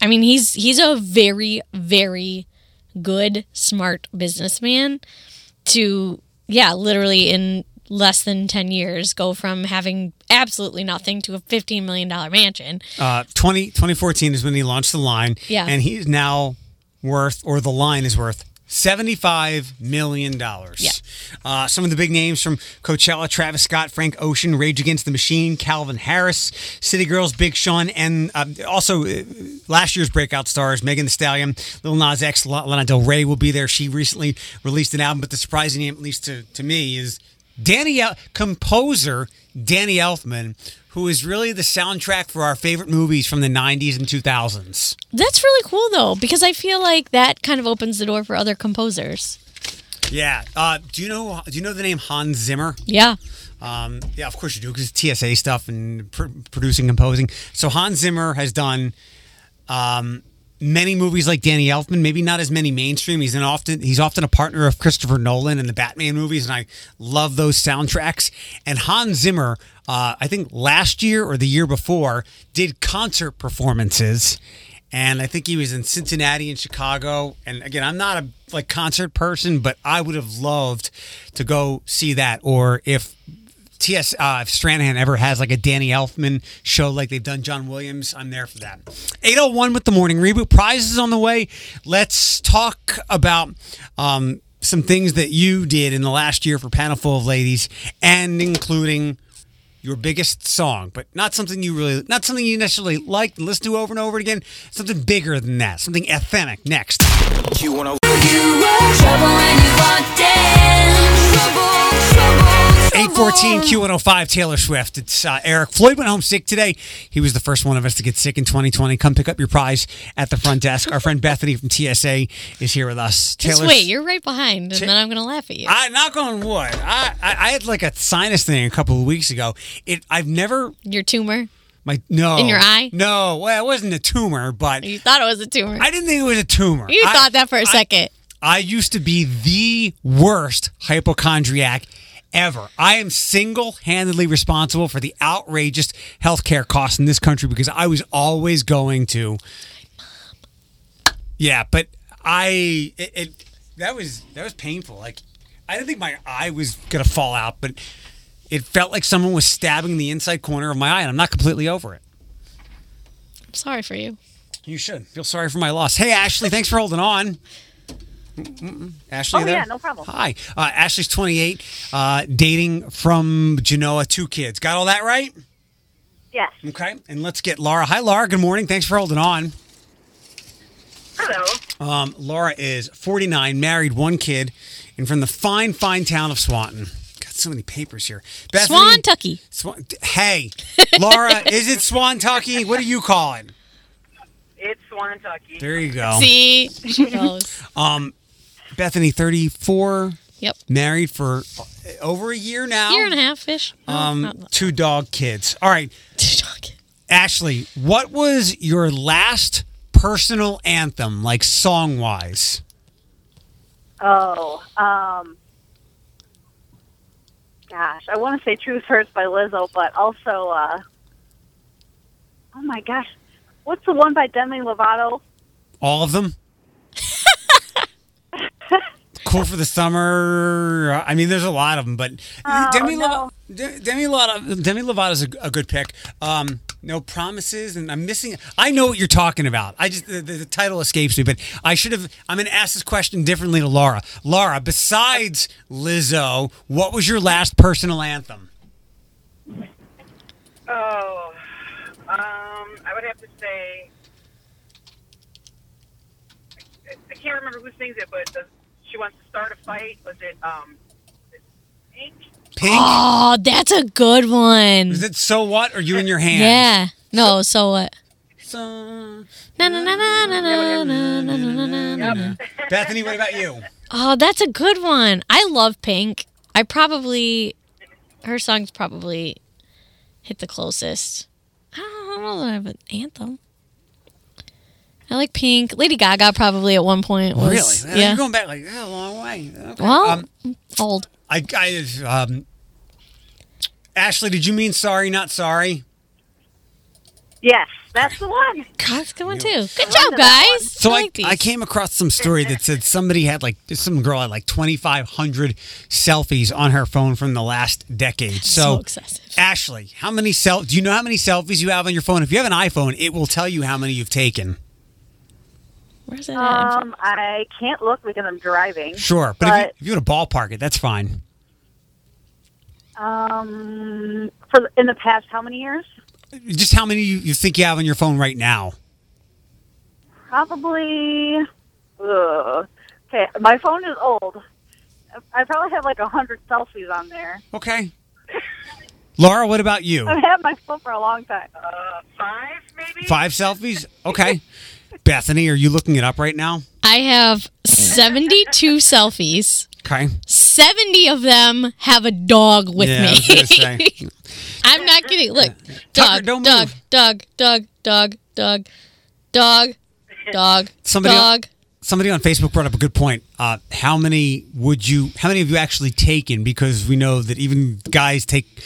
Speaker 3: I mean, he's he's a very very good, smart businessman to, yeah, literally in less than 10 years go from having absolutely nothing to a $15 million mansion.
Speaker 1: Uh, 20, 2014 is when he launched the line.
Speaker 3: Yeah.
Speaker 1: And he's now worth, or the line is worth, $75 million.
Speaker 3: Yeah.
Speaker 1: Uh, some of the big names from Coachella Travis Scott, Frank Ocean, Rage Against the Machine, Calvin Harris, City Girls, Big Sean, and uh, also uh, last year's breakout stars Megan Thee Stallion, Lil Nas X, Lana Del Rey will be there. She recently released an album, but the surprising name, at least to, to me, is Danny El- composer Danny Elfman, who is really the soundtrack for our favorite movies from the 90s and 2000s.
Speaker 3: That's really cool though, because I feel like that kind of opens the door for other composers.
Speaker 1: Yeah. Uh, do you know do you know the name Hans Zimmer?
Speaker 3: Yeah.
Speaker 1: Um, yeah, of course you do, because TSA stuff and pr- producing, composing. So Hans Zimmer has done um, many movies like Danny Elfman. Maybe not as many mainstream. He's an often he's often a partner of Christopher Nolan in the Batman movies, and I love those soundtracks. And Hans Zimmer, uh, I think last year or the year before, did concert performances. And I think he was in Cincinnati and Chicago. And again, I'm not a like concert person, but I would have loved to go see that. Or if TS uh, if Stranahan ever has like a Danny Elfman show like they've done John Williams, I'm there for that. 801 with the morning reboot. Prizes on the way. Let's talk about um, some things that you did in the last year for Panel Full of Ladies, and including your biggest song, but not something you really, not something you necessarily liked and listened to over and over again. Something bigger than that. Something ethnic. Next.
Speaker 6: Q105.
Speaker 1: 814 Q105 Taylor Swift. It's uh, Eric. Floyd went home sick today. He was the first one of us to get sick in 2020. Come pick up your prize at the front desk. Our friend Bethany from TSA is here with us.
Speaker 3: Just wait, you're right behind, and then I'm gonna laugh at you.
Speaker 1: I knock on wood. I, I I had like a sinus thing a couple of weeks ago. It I've never
Speaker 3: Your tumor.
Speaker 1: my no
Speaker 3: In your eye?
Speaker 1: No, well, it wasn't a tumor, but
Speaker 3: You thought it was a tumor.
Speaker 1: I didn't think it was a tumor.
Speaker 3: you
Speaker 1: I-
Speaker 3: thought that for a
Speaker 1: I-
Speaker 3: second.
Speaker 1: I used to be the worst hypochondriac ever. I am single handedly responsible for the outrageous healthcare costs in this country because I was always going to. Yeah, but I it, it that was that was painful. Like I didn't think my eye was gonna fall out, but it felt like someone was stabbing the inside corner of my eye, and I'm not completely over it.
Speaker 3: I'm sorry for you.
Speaker 1: You should feel sorry for my loss. Hey, Ashley, thanks for holding on. Mm-mm. Ashley,
Speaker 10: Oh,
Speaker 1: there?
Speaker 10: yeah, no problem.
Speaker 1: Hi, uh, Ashley's 28, uh, dating from Genoa, two kids. Got all that right?
Speaker 10: Yes.
Speaker 1: Okay, and let's get Laura. Hi, Laura. Good morning. Thanks for holding on.
Speaker 10: Hello.
Speaker 1: Um, Laura is 49, married, one kid, and from the fine, fine town of Swanton. Got so many papers here. Bethany-
Speaker 3: Swan Tucky.
Speaker 1: Swan, hey, Laura, [LAUGHS] is it Swan Tucky? What are you calling? it?
Speaker 10: It's Swantucky.
Speaker 1: There you go.
Speaker 3: See, [LAUGHS] she knows.
Speaker 1: Um, Bethany, 34,
Speaker 3: Yep.
Speaker 1: Married for over a year now.
Speaker 3: Year and a half ish.
Speaker 1: Um, two dog kids. All right. [LAUGHS] Ashley, what was your last personal anthem, like song wise?
Speaker 10: Oh, um, gosh, I want to say "Truth Hurts" by Lizzo, but also, uh, oh my gosh, what's the one by Demi Lovato?
Speaker 1: All of them? Cool for the summer. I mean, there's a lot of them, but
Speaker 10: Oh,
Speaker 1: Demi,
Speaker 10: no.
Speaker 1: Lovato, De- Demi Lovato, Demi Lovato's a, a good pick. Um, no promises, and I'm missing. I know what you're talking about. I just the, the, the title escapes me, but I should have. I'm going to ask this question differently to Laura. Laura, besides Lizzo, what was your last personal anthem?
Speaker 11: Oh, um, I would have to say. I, I can't remember who sings it, but the, she wants to start a fight. Was it um, Pink?
Speaker 1: Pink.
Speaker 3: Oh, that's a good one.
Speaker 1: Is it so what? Or you in your hand?
Speaker 3: Yeah. No, so what?
Speaker 1: So.
Speaker 3: Na, na, na, na, na, na, na, na, na, na, na, na.
Speaker 1: Bethany, what about you?
Speaker 3: Oh, that's a good one. I love Pink. I probably her songs probably hit the closest. I don't know that I have an anthem. I like Pink. Lady Gaga probably at one point was
Speaker 1: really?
Speaker 3: yeah.
Speaker 1: You're going back like a long way. Okay.
Speaker 3: well,
Speaker 1: Um,
Speaker 3: old.
Speaker 1: I, I um, Ashley, did you mean sorry, not sorry?
Speaker 10: Yes, that's the one.
Speaker 3: That's a good one too. Good job, guys.
Speaker 1: So I,
Speaker 3: like these.
Speaker 1: I came across some story that said somebody had like some girl had like 2,500 selfies on her phone from the last decade. So,
Speaker 3: So excessive.
Speaker 1: Ashley, how many sel? Do you know how many selfies you have on your phone? If you have an iPhone, it will tell you how many you've taken.
Speaker 3: Where's that at?
Speaker 10: Um, I can't look because I'm driving.
Speaker 1: Sure, but,
Speaker 10: But
Speaker 1: if, you, if you want to ballpark it, that's fine.
Speaker 10: um, for in the past, how many years?
Speaker 1: Just how many you, you think you have on your phone right now?
Speaker 10: Probably. Ugh. Okay, my phone is old. I probably have like a hundred selfies on there.
Speaker 1: Okay. Laura, what about you? [LAUGHS]
Speaker 10: I've had my phone for a long time.
Speaker 11: Uh, five maybe.
Speaker 1: Five selfies? Okay. [LAUGHS] Bethany, are you looking it up right now?
Speaker 3: I have 72 [LAUGHS] selfies.
Speaker 1: Okay.
Speaker 3: 70 of them have a dog with
Speaker 1: Yeah, I
Speaker 3: me.
Speaker 1: was [LAUGHS] say.
Speaker 3: I'm not kidding. Look,
Speaker 1: Tucker,
Speaker 3: dog,
Speaker 1: don't
Speaker 3: dog,
Speaker 1: move.
Speaker 3: dog, dog, dog, dog, dog, dog,
Speaker 1: Somebody
Speaker 3: dog.
Speaker 1: Somebody on Facebook brought up a good point. Uh, how many would you? How many have you actually taken? Because we know that even guys take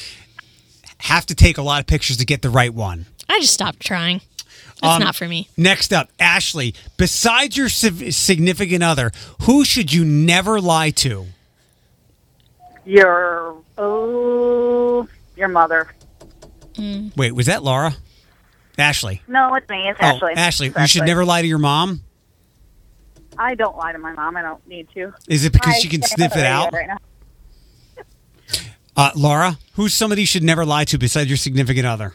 Speaker 1: have to take a lot of pictures to get the right one.
Speaker 3: I just stopped trying. That's
Speaker 1: Um,
Speaker 3: not for me.
Speaker 1: Next up, Ashley. Besides your significant other, who should you never lie to?
Speaker 10: Your oh, your mother.
Speaker 1: Wait, was that Laura? Ashley.
Speaker 10: No, it's me. It's Ashley.
Speaker 1: Oh, Ashley.
Speaker 10: It's
Speaker 1: You should never lie to your mom.
Speaker 10: I don't lie to my mom. I don't need to.
Speaker 1: Is it because
Speaker 10: I
Speaker 1: she can sniff it out?
Speaker 10: Right now.
Speaker 1: Uh, Laura, who's somebody you should never lie to besides your significant other?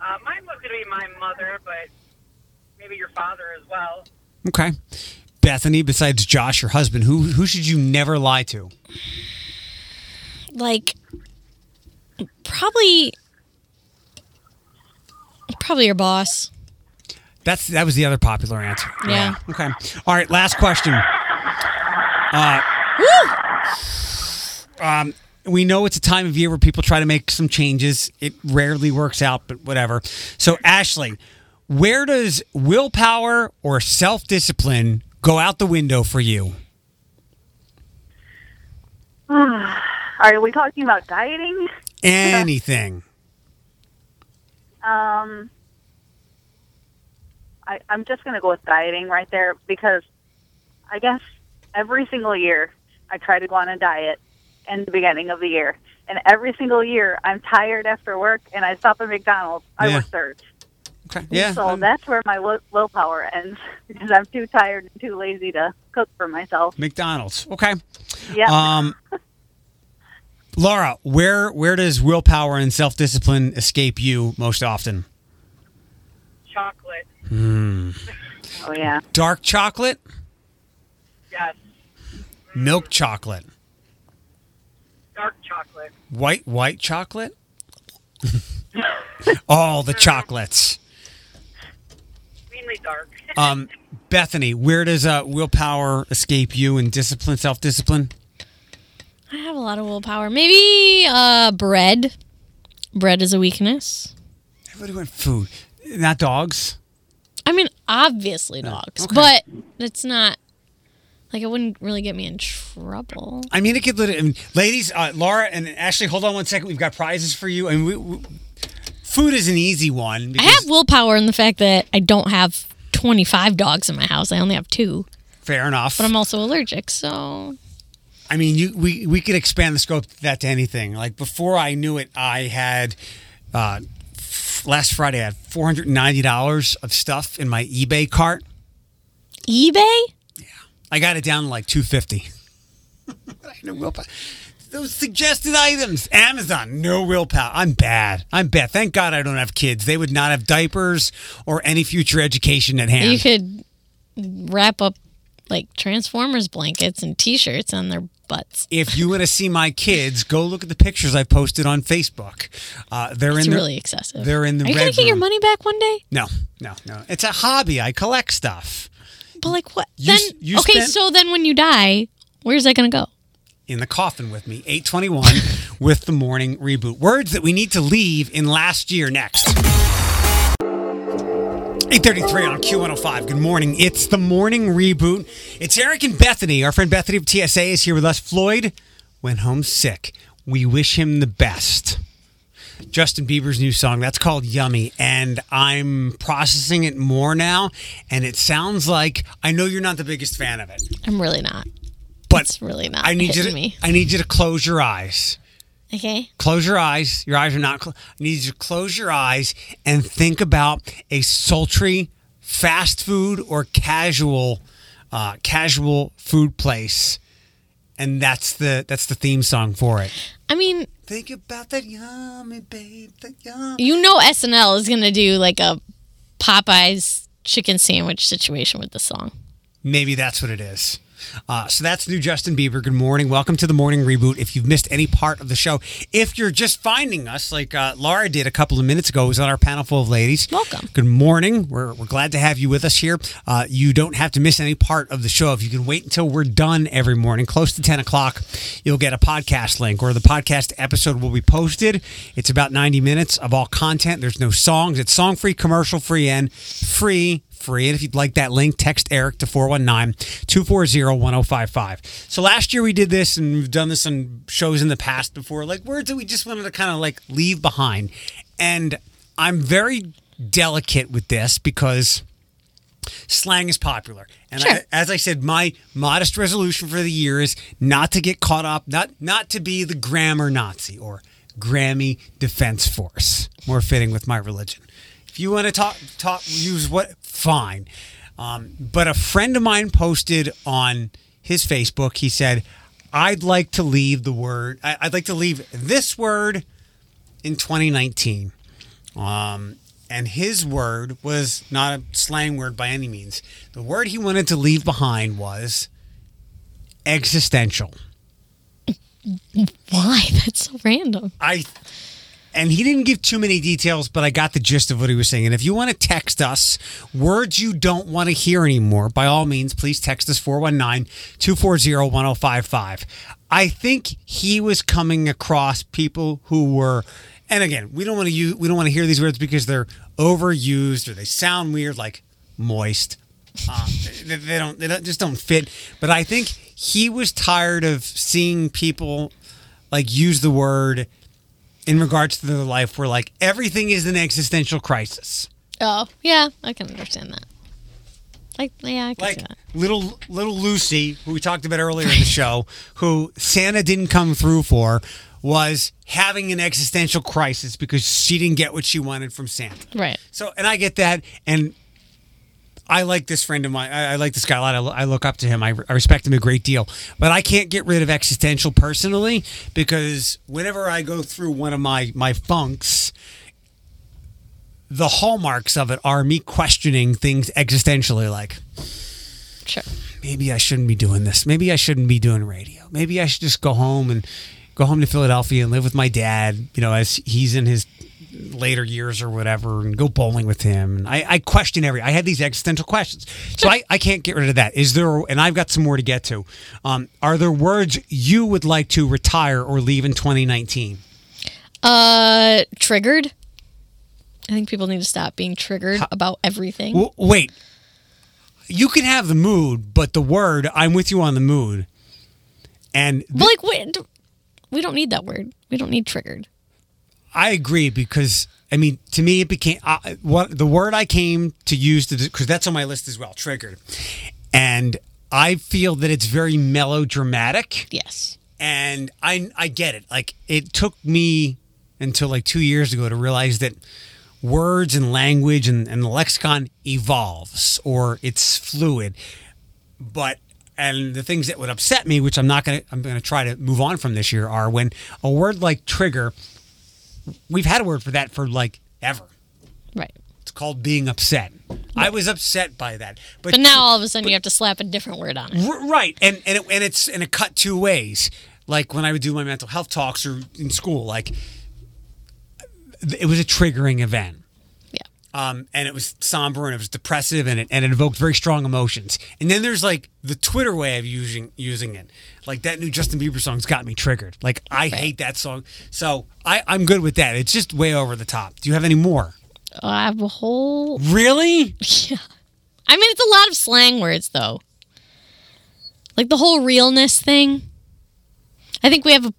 Speaker 11: Uh, mine was going to be my mother, but maybe your father as well.
Speaker 1: Okay. Bethany, besides Josh, your husband, who who should you never lie to?
Speaker 3: Like, probably, probably your boss.
Speaker 1: That's that was the other popular answer.
Speaker 3: Yeah.
Speaker 1: Okay. All right. Last question. Uh, um, we know it's a time of year where people try to make some changes. It rarely works out, but whatever. So, Ashley, where does willpower or self discipline go out the window for you? [SIGHS]
Speaker 10: Are we talking about dieting? [LAUGHS]
Speaker 1: Anything.
Speaker 10: Um, I, I'm just going to go with dieting right there because I guess every single year I try to go on a diet in the beginning of the year. And every single year I'm tired after work and I stop at McDonald's. I
Speaker 1: Yeah.
Speaker 10: work third.
Speaker 1: Okay. Yeah.
Speaker 10: so that's where my will, willpower ends [LAUGHS] because I'm too tired and too lazy to cook for myself.
Speaker 1: McDonald's. Okay.
Speaker 10: Yeah.
Speaker 1: Um, [LAUGHS] Laura, where where does willpower and self discipline escape you most often?
Speaker 11: Chocolate.
Speaker 1: Hmm.
Speaker 10: oh yeah.
Speaker 1: Dark chocolate,
Speaker 11: Yes.
Speaker 1: milk chocolate,
Speaker 11: Dark chocolate.
Speaker 1: white white chocolate. [LAUGHS] All the chocolates.
Speaker 11: Mainly dark. [LAUGHS]
Speaker 1: Um, Bethany, where does uh, willpower escape you and discipline, self discipline?
Speaker 3: I have a lot of willpower. Maybe uh, bread. Bread is a weakness.
Speaker 1: Everybody went food, not dogs.
Speaker 3: I mean, obviously dogs,
Speaker 1: okay.
Speaker 3: but it's not like it wouldn't really get me in trouble.
Speaker 1: I mean, it could. lit- and Ladies, uh, Laura and Ashley, hold on one second. We've got prizes for you, and we, we, food is an easy one.
Speaker 3: I have willpower in the fact that I don't have 25 dogs in my house. I only have two,
Speaker 1: fair enough.
Speaker 3: but I'm also allergic, so
Speaker 1: I mean, you we we could expand the scope of that to anything. Like before I knew it, I had uh, f- last Friday I had four hundred and ninety dollars of stuff in my eBay cart.
Speaker 3: eBay?
Speaker 1: I got it down to like two fifty. [LAUGHS] no willpower. Those suggested items, Amazon, no willpower. I'm bad. I'm bad. Thank God I don't have kids. They would not have diapers or any future education at hand.
Speaker 3: You could wrap up like Transformers blankets and T-shirts on their butts.
Speaker 1: if you want to see my kids, go look at the pictures I posted on Facebook. Uh, they're
Speaker 3: It's
Speaker 1: in the,
Speaker 3: really excessive.
Speaker 1: They're in the
Speaker 3: Are you gonna get your money back one day?
Speaker 1: No, no, no. It's a hobby. I collect stuff
Speaker 3: But like what?
Speaker 1: You
Speaker 3: then
Speaker 1: you
Speaker 3: okay,
Speaker 1: spent-
Speaker 3: so then when you die, where's that gonna go?
Speaker 1: in the coffin with me. 821 [LAUGHS] with the morning reboot. Words that we need to leave in last year next. 833 on Q105. Good morning. It's the morning reboot. It's Eric and Bethany. Our friend Bethany of TSA is here with us. Floyd went home sick. We wish him the best. Justin Bieber's new song. That's called Yummy. And I'm processing it more now. And it sounds like I know you're not the biggest fan of it.
Speaker 3: I'm really not.
Speaker 1: But
Speaker 3: It's really not.
Speaker 1: I need you to
Speaker 3: me.
Speaker 1: I need you to close your eyes.
Speaker 3: Okay.
Speaker 1: Close your eyes. Your eyes are not. closed. I need you to close your eyes and think about a sultry fast food or casual, uh, casual food place, and that's the that's the theme song for it.
Speaker 3: I mean,
Speaker 1: Think about that yummy babe, that yummy.
Speaker 3: you know SNL is gonna do like a Popeyes chicken sandwich situation with the song.
Speaker 1: Maybe that's what it is. Uh, so that's new Justin Bieber. Good morning. Welcome to the morning reboot. If you've missed any part of the show, if you're just finding us, like uh, Laura did a couple of minutes ago, was on our panel full of ladies.
Speaker 3: Welcome.
Speaker 1: Good morning. We're, we're glad to have you with us here. Uh, you don't have to miss any part of the show. If you can wait until we're done every morning, close to 10 o'clock, you'll get a podcast link or the podcast episode will be posted. It's about 90 minutes of all content. There's no songs. It's song free, commercial free, and free free. And if you'd like that link, text Eric to 419 240 1055. So last year we did this, and we've done this on shows in the past before, like words that we just wanted to kind of like leave behind. And I'm very delicate with this because slang is popular. And
Speaker 3: Sure.
Speaker 1: I, as I said, my modest resolution for the year is not to get caught up, not not to be the grammar Nazi or Grammy Defense Force. More fitting with my religion. If you want to talk, talk, use what, fine. Um, but a friend of mine posted on his Facebook. He said, "I'd like to leave the word. I'd like to leave this word in 2019." Um, and his word was not a slang word by any means. The word he wanted to leave behind was existential.
Speaker 3: Why? That's so random.
Speaker 1: I and he didn't give too many details, but I got the gist of what he was saying. And if you want to text us words you don't want to hear anymore, by all means, please text us 419 240 1055. I think he was coming across people who were and again, we don't want to use we don't want to hear these words because they're overused or they sound weird like moist. Uh, [LAUGHS] they, they don't they don't, just don't fit. But I think he was tired of seeing people like use the word in regards to their life where like everything is an existential crisis.
Speaker 3: Oh, yeah, I can understand that. Like, yeah, I can
Speaker 1: Like
Speaker 3: see that.
Speaker 1: little little Lucy, who we talked about earlier in the [LAUGHS] show, who Santa didn't come through for, was having an existential crisis because she didn't get what she wanted from Santa.
Speaker 3: Right.
Speaker 1: So, and I get that, and I like this friend of mine. I, I like this guy a lot. I, I look up to him. I, I respect him a great deal. But I can't get rid of existential personally because whenever I go through one of my my funks, the hallmarks of it are me questioning things existentially, like
Speaker 3: Sure.
Speaker 1: maybe I shouldn't be doing this. Maybe I shouldn't be doing radio. Maybe I should just go home and go home to Philadelphia and live with my dad. You know, as he's in his later years or whatever and go bowling with him. And I, I question every. I had these existential questions, so I, I can't get rid of that. Is there? And I've got some more to get to. Um, are there words you would like to retire or leave in 2019?
Speaker 3: Uh, triggered. I think people need to stop being triggered about everything.
Speaker 1: W- wait, you can have the mood, but the word I'm with you on the mood. And
Speaker 3: but like, wait, we don't need that word. We don't need triggered.
Speaker 1: I agree because I mean to me it became uh, what the word I came to use to because that's on my list as well triggered, and I feel that it's very melodramatic.
Speaker 3: Yes,
Speaker 1: and I I get it. Like it took me until like two years ago to realize that words and language and, and the lexicon evolves or it's fluid, but and the things that would upset me, which I'm not gonna I'm gonna try to move on from this year, are when a word like trigger we've had a word for that for like ever.
Speaker 3: Right.
Speaker 1: It's called being upset. I was upset by that, but,
Speaker 3: But now all of a sudden you have to slap a different word on it.
Speaker 1: R- right, and and it, and it's and it cut two ways. Like when I would do my mental health talks or in school, like it was a triggering event. Um, and it was somber and it was depressive and it and it evoked very strong emotions. And then there's like the Twitter way of using using it. Like that new Justin Bieber song's got me triggered. Like I hate that song. So I, I'm good with that. It's just way over the top. Do you have any more?
Speaker 3: I have a whole.
Speaker 1: Really? [LAUGHS]
Speaker 3: Yeah. I mean, it's a lot of slang words, though. Like the whole realness thing. I think we have a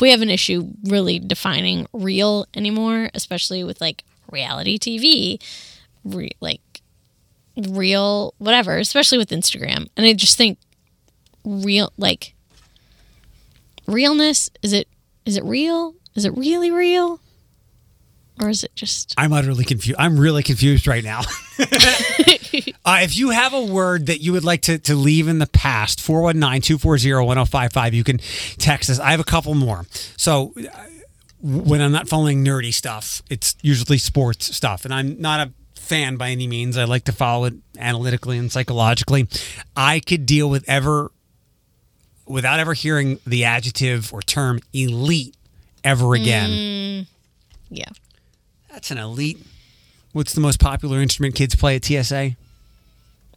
Speaker 3: we have an issue really defining real anymore, especially with like reality TV, re- like real whatever, especially with Instagram. And I just think real like realness is it is it real? Is it really real? Or is it just
Speaker 1: I'm utterly confused. I'm really confused right now. [LAUGHS] [LAUGHS] uh, if you have a word that you would like to, to leave in the past, 419 240 1055, you can text us. I have a couple more. So uh, when I'm not following nerdy stuff, it's usually sports stuff. And I'm not a fan by any means. I like to follow it analytically and psychologically. I could deal with ever, without ever hearing the adjective or term elite ever again.
Speaker 3: Mm, yeah.
Speaker 1: That's an elite. What's the most popular instrument kids play at TSA?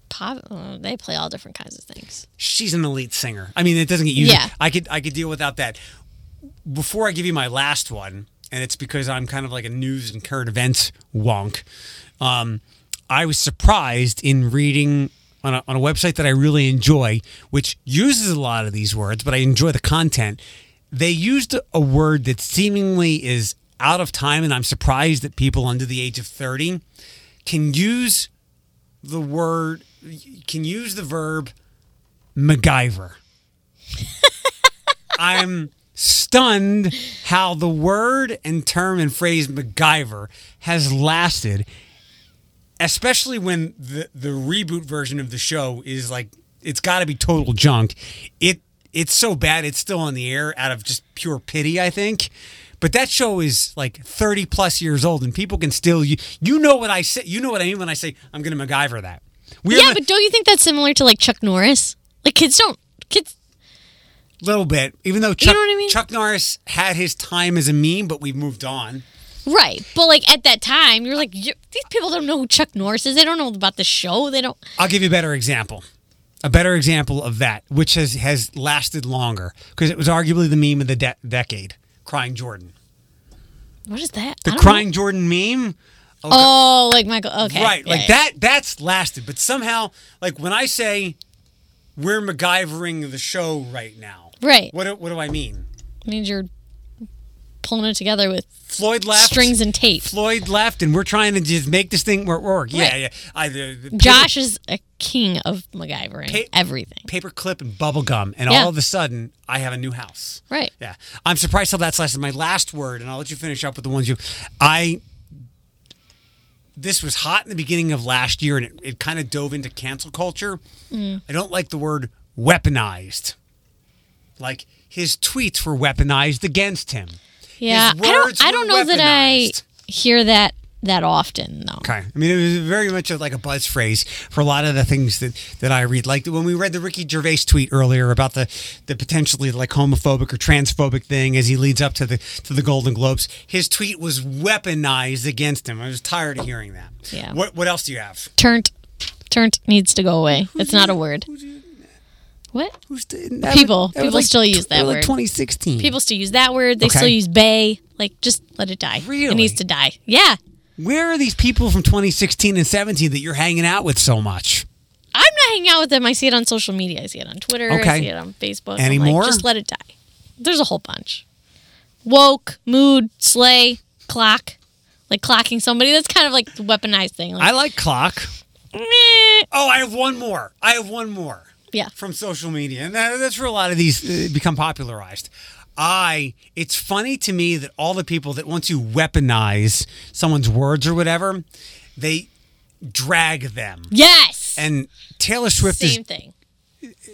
Speaker 3: Pop, uh, they play all different kinds of things.
Speaker 1: She's an elite singer. I mean, it doesn't get used.
Speaker 3: Yeah.
Speaker 1: I could I could deal without that. Before I give you my last one, and it's because I'm kind of like a news and current events wonk. Um, I was surprised in reading on a, on a website that I really enjoy, which uses a lot of these words, but I enjoy the content. They used a word that seemingly is out of time, and I'm surprised that people under the age of 30 can use the word, can use the verb MacGyver. [LAUGHS] I'm stunned how the word and term and phrase MacGyver has lasted, especially when the, the reboot version of the show is like, it's got to be total junk. It It's so bad, it's still on the air out of just pure pity, I think. But that show is like 30 plus years old, and people can still you, you know what I say. You know what I mean when I say I'm going to MacGyver that. We're
Speaker 3: yeah, but don't you think that's similar to like Chuck Norris? Like kids don't kids.
Speaker 1: Little bit, even though Chuck, you
Speaker 3: know what I mean?
Speaker 1: Chuck Norris had his time as a meme, but we've moved on.
Speaker 3: Right, but like at that time, you're like these people don't know who Chuck Norris is. They don't know about the show. They don't.
Speaker 1: I'll give you a better example. A better example of that, which has, has lasted longer, because it was arguably the meme of the de- decade. Crying Jordan.
Speaker 3: What is that?
Speaker 1: The Crying
Speaker 3: know.
Speaker 1: Jordan meme.
Speaker 3: Oh, like Michael. Okay,
Speaker 1: Right,
Speaker 3: Yeah,
Speaker 1: like
Speaker 3: yeah.
Speaker 1: that. That's lasted, but somehow, like when I say we're MacGyvering the show right now,
Speaker 3: Right.
Speaker 1: What do, what do I mean?
Speaker 3: means you're pulling it together with
Speaker 1: Floyd left,
Speaker 3: strings and tape.
Speaker 1: Floyd left, and we're trying to just make this thing work. work. Yeah,
Speaker 3: Right.
Speaker 1: yeah. I, the, the
Speaker 3: Josh is a king of MacGyvering
Speaker 1: Pa-
Speaker 3: everything.
Speaker 1: paper clip and bubble gum, and
Speaker 3: Yeah.
Speaker 1: all of a sudden, I have a new house.
Speaker 3: Right.
Speaker 1: Yeah, I'm surprised how that's lasted. My last word, and I'll let you finish up with the ones you. I. This was hot in the beginning of last year, and it, it kind of dove into cancel culture.
Speaker 3: Mm.
Speaker 1: I don't like the word weaponized. Like his tweets were weaponized against him.
Speaker 3: Yeah, I don't. I don't know that I hear that that often though.
Speaker 1: Okay. I mean, it was very much like a buzz phrase for a lot of the things that, that I read. Like when we read the Ricky Gervais tweet earlier about the, the potentially like homophobic or transphobic thing as he leads up to the to the Golden Globes, his tweet was weaponized against him. I was tired of hearing that.
Speaker 3: Yeah.
Speaker 1: What What else do you have?
Speaker 3: Turnt turnt needs to go away. It's not a word. What?
Speaker 1: Who's the,
Speaker 3: People.
Speaker 1: that was
Speaker 3: People
Speaker 1: like
Speaker 3: still use that
Speaker 1: like
Speaker 3: word.
Speaker 1: 2016.
Speaker 3: People still use that word. They
Speaker 1: Okay.
Speaker 3: still use bay. Like just let it die.
Speaker 1: Really?
Speaker 3: It needs to die. Yeah.
Speaker 1: Where are these people from 2016 and 17 that you're hanging out with so much?
Speaker 3: I'm not hanging out with them. I see it on social media. I see it on Twitter.
Speaker 1: Okay.
Speaker 3: I see it on Facebook.
Speaker 1: Any
Speaker 3: like? Just let it die. There's a whole bunch. Woke, mood, slay, clock. Like clocking somebody. That's kind of like the weaponized thing. Like,
Speaker 1: I like clock.
Speaker 3: meh.
Speaker 1: Oh, I have one more. I have one more.
Speaker 3: Yeah.
Speaker 1: From social media, and that, that's where a lot of these uh, become popularized. I. It's funny to me that all the people that want to weaponize someone's words or whatever, they drag them.
Speaker 3: Yes.
Speaker 1: And Taylor Swift
Speaker 3: Same
Speaker 1: is
Speaker 3: thing.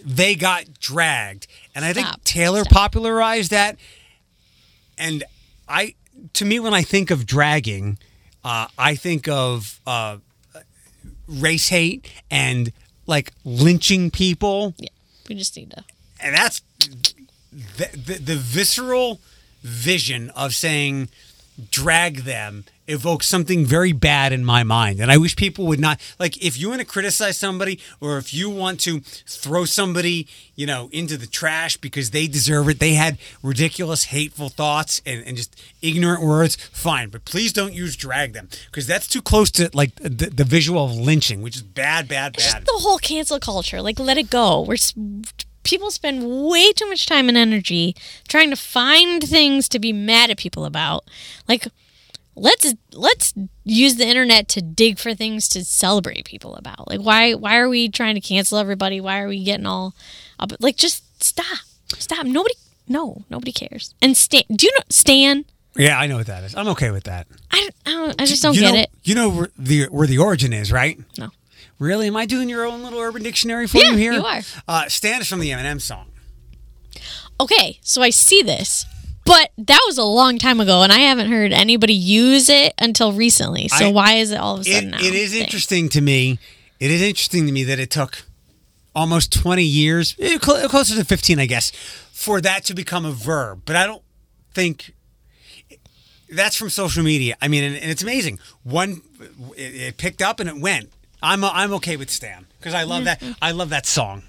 Speaker 1: they got dragged. And I think Taylor
Speaker 3: Stop.
Speaker 1: popularized that. And I, to me, when I think of dragging, uh, I think of uh, race hate and like lynching people.
Speaker 3: Yeah. We just need to.
Speaker 1: And that's the, the, the visceral vision of saying drag them evokes something very bad in my mind and i wish people would not like if you want to criticize somebody or if you want to throw somebody you know into the trash because they deserve it they had ridiculous hateful thoughts and, and just ignorant words fine but please don't use drag them because that's too close to like the, the visual of lynching which is bad bad bad.
Speaker 3: Just the whole cancel culture. Like, let it go. We're people spend way too much time and energy trying to find things to be mad at people about. Like, let's let's use the internet to dig for things to celebrate people about. Like, why why are we trying to cancel everybody? Why are we getting all up? Like, just stop, stop. Nobody, no, nobody cares. And Stan, do you know Stan?
Speaker 1: yeah i know what that is i'm okay with that
Speaker 3: I, I, don't, I just don't
Speaker 1: you
Speaker 3: get
Speaker 1: know,
Speaker 3: it.
Speaker 1: You know where the where the origin is, right?
Speaker 3: No.
Speaker 1: Really? Am I doing your own little urban dictionary for
Speaker 3: Yeah,
Speaker 1: you here?
Speaker 3: you are.
Speaker 1: Uh, Stan is from the Eminem song.
Speaker 3: okay, so I see this, but that was a long time ago, and I haven't heard anybody use it until recently. So
Speaker 1: I-
Speaker 3: why is it all of a
Speaker 1: It,
Speaker 3: sudden now?
Speaker 1: it is
Speaker 3: thing?
Speaker 1: interesting to me. It is interesting to me that it took almost 20 years, eh, closer to 15, I guess, for that to become a verb. But I don't think that's from social media. I mean, and, it's amazing. One, it, it picked up and it went. I'm I'm okay with Stan because I love that. I love that song.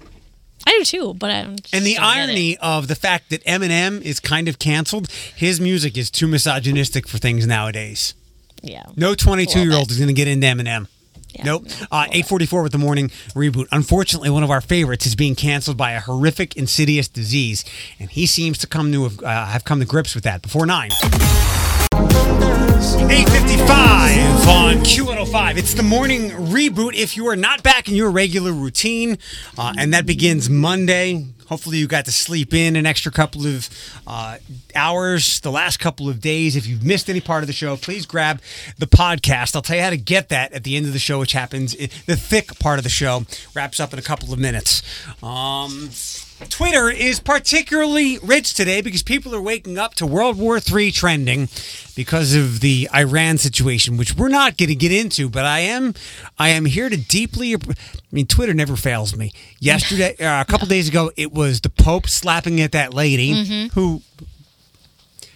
Speaker 3: I do too, but I don't.
Speaker 1: And the irony of the fact that Eminem is kind of canceled, his music is too misogynistic for things nowadays.
Speaker 3: Yeah.
Speaker 1: No 22 year old is going to get into Eminem. nope. Uh, 844 with the morning reboot. Unfortunately, one of our favorites is being canceled by a horrific, insidious disease, and he seems to come to have, uh, have come to grips with that before nine. 855 on Q105. It's the morning reboot. If you are not back in your regular routine, uh, and that begins Monday, hopefully you got to sleep in an extra couple of uh, hours the last couple of days. If you've missed any part of the show, please grab the podcast. I'll tell you how to get that at the end of the show, which happens. The thick part of the show wraps up in a couple of minutes. Um, Twitter is particularly rich today because people are waking up to World War III trending because of the Iran situation, which we're not going to get into. But I am, I am here to deeply. I mean, Twitter never fails me. Yesterday, [LAUGHS] uh, a couple days ago, it was the Pope slapping at that lady
Speaker 3: Mhm.
Speaker 1: who.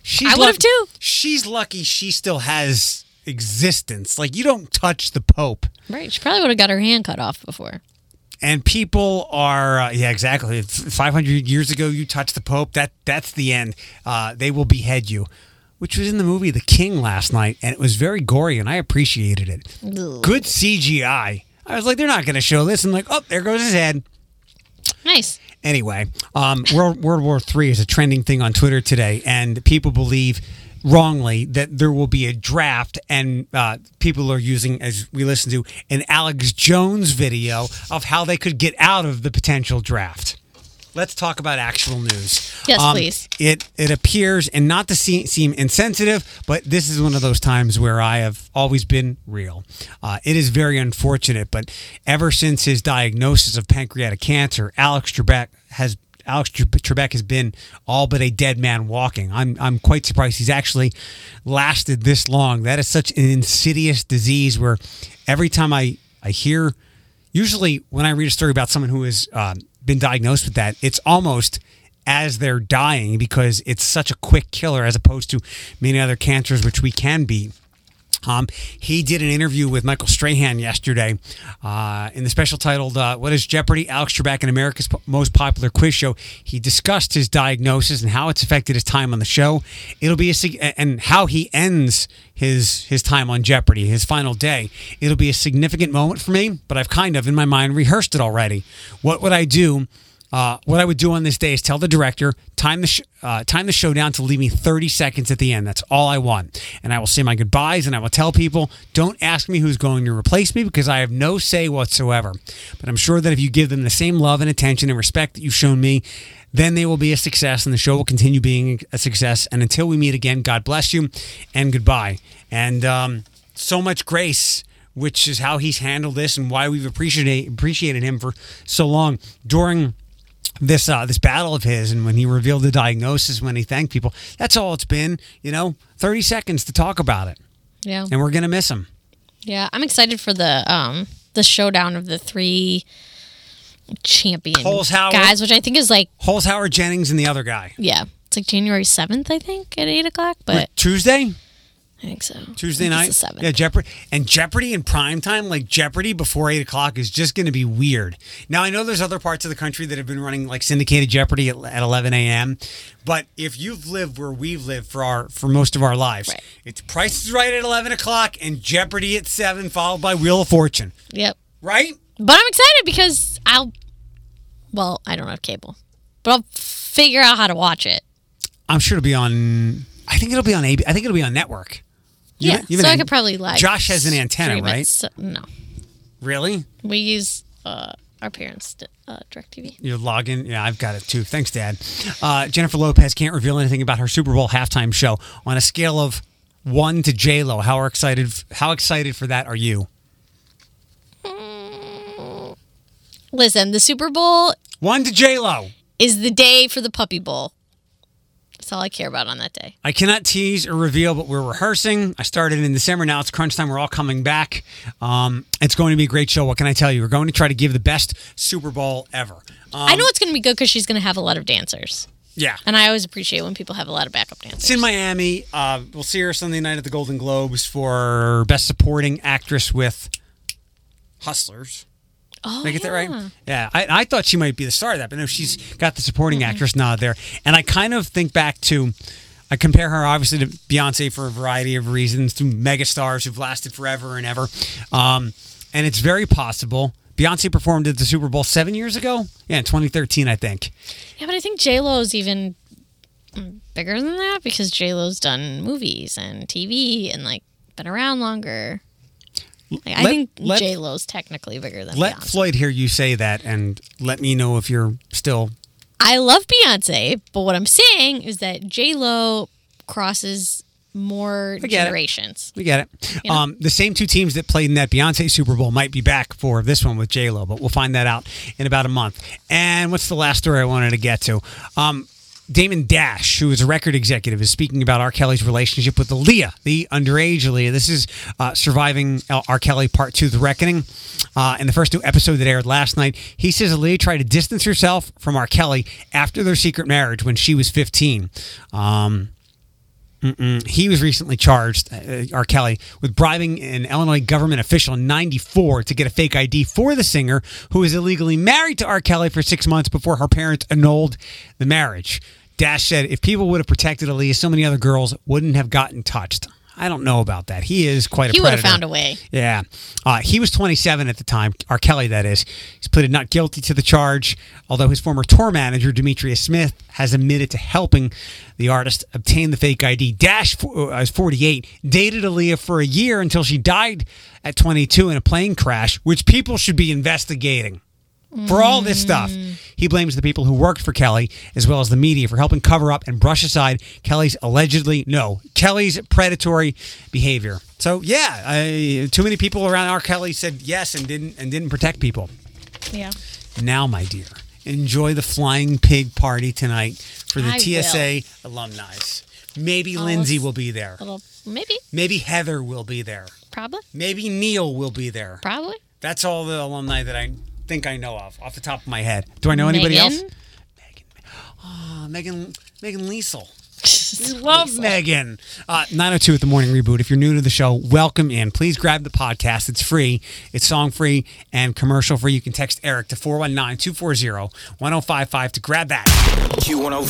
Speaker 1: She's
Speaker 3: I would've
Speaker 1: luck-
Speaker 3: too.
Speaker 1: She's lucky she still has existence. Like you don't touch the Pope.
Speaker 3: Right. She probably would have got her hand cut off before.
Speaker 1: And people are uh, yeah exactly. 500 years ago you touch the pope. That that's the end. Uh, they will behead you which was in the movie the king last night and it was very gory and i appreciated it. Good cgi i. Was like they're not going to show this. I'm like oh there goes his head.
Speaker 3: Nice.
Speaker 1: Anyway, um, World, World War III is a trending thing on Twitter today, and people believe wrongly that there will be a draft, and uh, people are using, as we listen to, an Alex Jones video of how they could get out of the potential draft. Let's talk about actual news. Um,
Speaker 3: Yes, please.
Speaker 1: It it appears, and not to seem, seem insensitive, but this is one of those times where I have always been real. Uh, it is very unfortunate, but ever since his diagnosis of pancreatic cancer, Alex Trebek has Alex Trebek has been all but a dead man walking. I'm I'm quite surprised he's actually lasted this long. That is such an insidious disease where every time I I hear, usually when I read a story about someone who has um, been diagnosed with that, it's almost as they're dying because it's such a quick killer as opposed to many other cancers which we can beat. Um, he did an interview with Michael Strahan yesterday uh, in the special titled uh, "What is Jeopardy?" Alex Trebek in America's most popular quiz show. He discussed his diagnosis and how it's affected his time on the show. It'll be a and how he ends his his time on Jeopardy, his final day. It'll be a significant moment for me, but I've kind of in my mind rehearsed it already. What would I do? Uh, what I would do on this day is tell the director time the sh- uh, time the show down to leave me 30 seconds at the end. That's all I want, and I will say my goodbyes and I will tell people don't ask me who's going to replace me because I have no say whatsoever. But I'm sure that if you give them the same love and attention and respect that you've shown me, then they will be a success and the show will continue being a success. And until we meet again, God bless you and goodbye. And um, so much grace which is how he's handled this and why we've appreciated appreciated him for so long during this uh, this battle of his and when he revealed the diagnosis when he thanked people that's all it's been you know 30 seconds to talk about it
Speaker 3: Yeah.
Speaker 1: and we're gonna miss him
Speaker 3: Yeah, I'm excited for the um the showdown of the three champion
Speaker 1: Holzhauer.
Speaker 3: guys, which I think is like
Speaker 1: Holzhauer Jennings and the other guy
Speaker 3: yeah, it's like January seventh, I think, at eight o'clock. But
Speaker 1: Tuesday
Speaker 3: I think so.
Speaker 1: Tuesday
Speaker 3: think
Speaker 1: night
Speaker 3: 7th.
Speaker 1: yeah Jeopardy and Jeopardy in prime time like Jeopardy before 8 o'clock is just gonna be weird now I know there's other parts of the country that have been running like syndicated Jeopardy at, at 11 a.m but if you've lived where we've lived for our for most of our lives it's Price is Right at 11 o'clock and Jeopardy at 7 followed by Wheel of Fortune
Speaker 3: Yep.
Speaker 1: right
Speaker 3: But I'm excited because I'll. Well, I don't have cable, but I'll figure out how to watch it.
Speaker 1: I'm sure it'll be on. I think it'll be on AB. I think it'll be on network.
Speaker 3: Yeah, so I could probably live.
Speaker 1: Josh has an antenna,
Speaker 3: stream it.
Speaker 1: right?
Speaker 3: So- no,
Speaker 1: Really?
Speaker 3: we use uh, our parents' uh, Directv.
Speaker 1: You log in. Yeah, I've got it too. Thanks, Dad. Uh, Jennifer Lopez can't reveal anything about her Super Bowl halftime show. On a scale of one to J Lo, how excited? How excited for that are you?
Speaker 3: Listen, the Super Bowl
Speaker 1: One to J Lo.
Speaker 3: is the day for the Puppy Bowl. That's all I care about on that day.
Speaker 1: I cannot tease or reveal, but we're rehearsing. I started in December. Now it's crunch time. We're all coming back. Um, it's going to be a great show. What can I tell you? We're going to try to give the best Super Bowl ever. Um,
Speaker 3: I know it's going to be good because she's going to have a lot of dancers.
Speaker 1: Yeah.
Speaker 3: And I always appreciate when people have a lot of backup dancers.
Speaker 1: It's in Miami. Uh, we'll see her Sunday night at the Golden Globes for Best Supporting Actress with Hustlers.
Speaker 3: Oh,
Speaker 1: Did I get that right?
Speaker 3: yeah.
Speaker 1: Yeah, I, I thought she might be the star of that, but no, she's got the supporting actress nod there. And I kind of think back to, I compare her obviously to Beyonce for a variety of reasons, to megastars who've lasted forever and ever. Um, and it's very possible. Beyonce performed at the Super Bowl seven years ago. Yeah, in 2013, I think.
Speaker 3: Yeah, but I think J Lo's even bigger than that because J Lo's done movies and TV and like been around longer. I
Speaker 1: Let-
Speaker 3: think J Lo's technically bigger than
Speaker 1: Let
Speaker 3: Beyonce.
Speaker 1: Floyd hear you say that and let me know if you're still
Speaker 3: I love Beyonce, but what I'm saying is that J Lo crosses more
Speaker 1: I get it.
Speaker 3: generations.
Speaker 1: We get it.
Speaker 3: You know?
Speaker 1: Um, the same two teams that played in that Beyonce Super Bowl might be back for this one with J Lo, but we'll find that out in about a month. And what's the last story I wanted to get to? Um, Damon Dash, who is a record executive, is speaking about R. Kelly's relationship with Aaliyah, the underage Aaliyah. This is uh, surviving R. Kelly Part Two: The Reckoning. Uh, in the first new episode that aired last night, he says Aaliyah tried to distance herself from R. Kelly after their secret marriage when she was 15. Um. He was recently charged, uh, R. Kelly, with bribing an Illinois government official in 94 to get a fake ID for the singer who was illegally married to R. Kelly for six months before her parents annulled the marriage. Dash said if people would have protected Aaliyah, so many other girls wouldn't have gotten touched. I don't know about that. He is quite a
Speaker 3: He would have
Speaker 1: predator.
Speaker 3: found a way.
Speaker 1: Yeah. Uh, he was 27 at the time, R. Kelly, that is. He's pleaded not guilty to the charge, although his former tour manager, Demetrius Smith, has admitted to helping the artist obtain the fake ID. Dash, uh, is 48, dated Aaliyah for a year until she died at 22 in a plane crash, which people should be investigating. For all this stuff, mm-hmm. he blames the people who worked for Kelly, as well as the media, for helping cover up and brush aside Kelly's allegedly, no, Kelly's predatory behavior. So yeah, I, too many people around R. Kelly said yes and didn't and didn't protect people.
Speaker 3: Yeah.
Speaker 1: Now, my dear, enjoy the flying pig party tonight for the
Speaker 3: I
Speaker 1: TSA alumni. Maybe
Speaker 3: Oh,
Speaker 1: Lindsay will be there.
Speaker 3: Little, maybe,
Speaker 1: Maybe Heather will be there.
Speaker 3: probably,
Speaker 1: Maybe Neil will be there.
Speaker 3: probably.
Speaker 1: That's all the alumni that I think I know of off the top of my head. Do I know anybody else?
Speaker 3: Megan?
Speaker 1: Oh, Megan Megan Liesel. [LAUGHS] We love Megan. Uh, 902 at the morning reboot. If you're new to the show, welcome in. Please grab the podcast. It's free, it's song free and commercial free. You can text Eric to 419 240 1055 to grab that.
Speaker 6: Q105.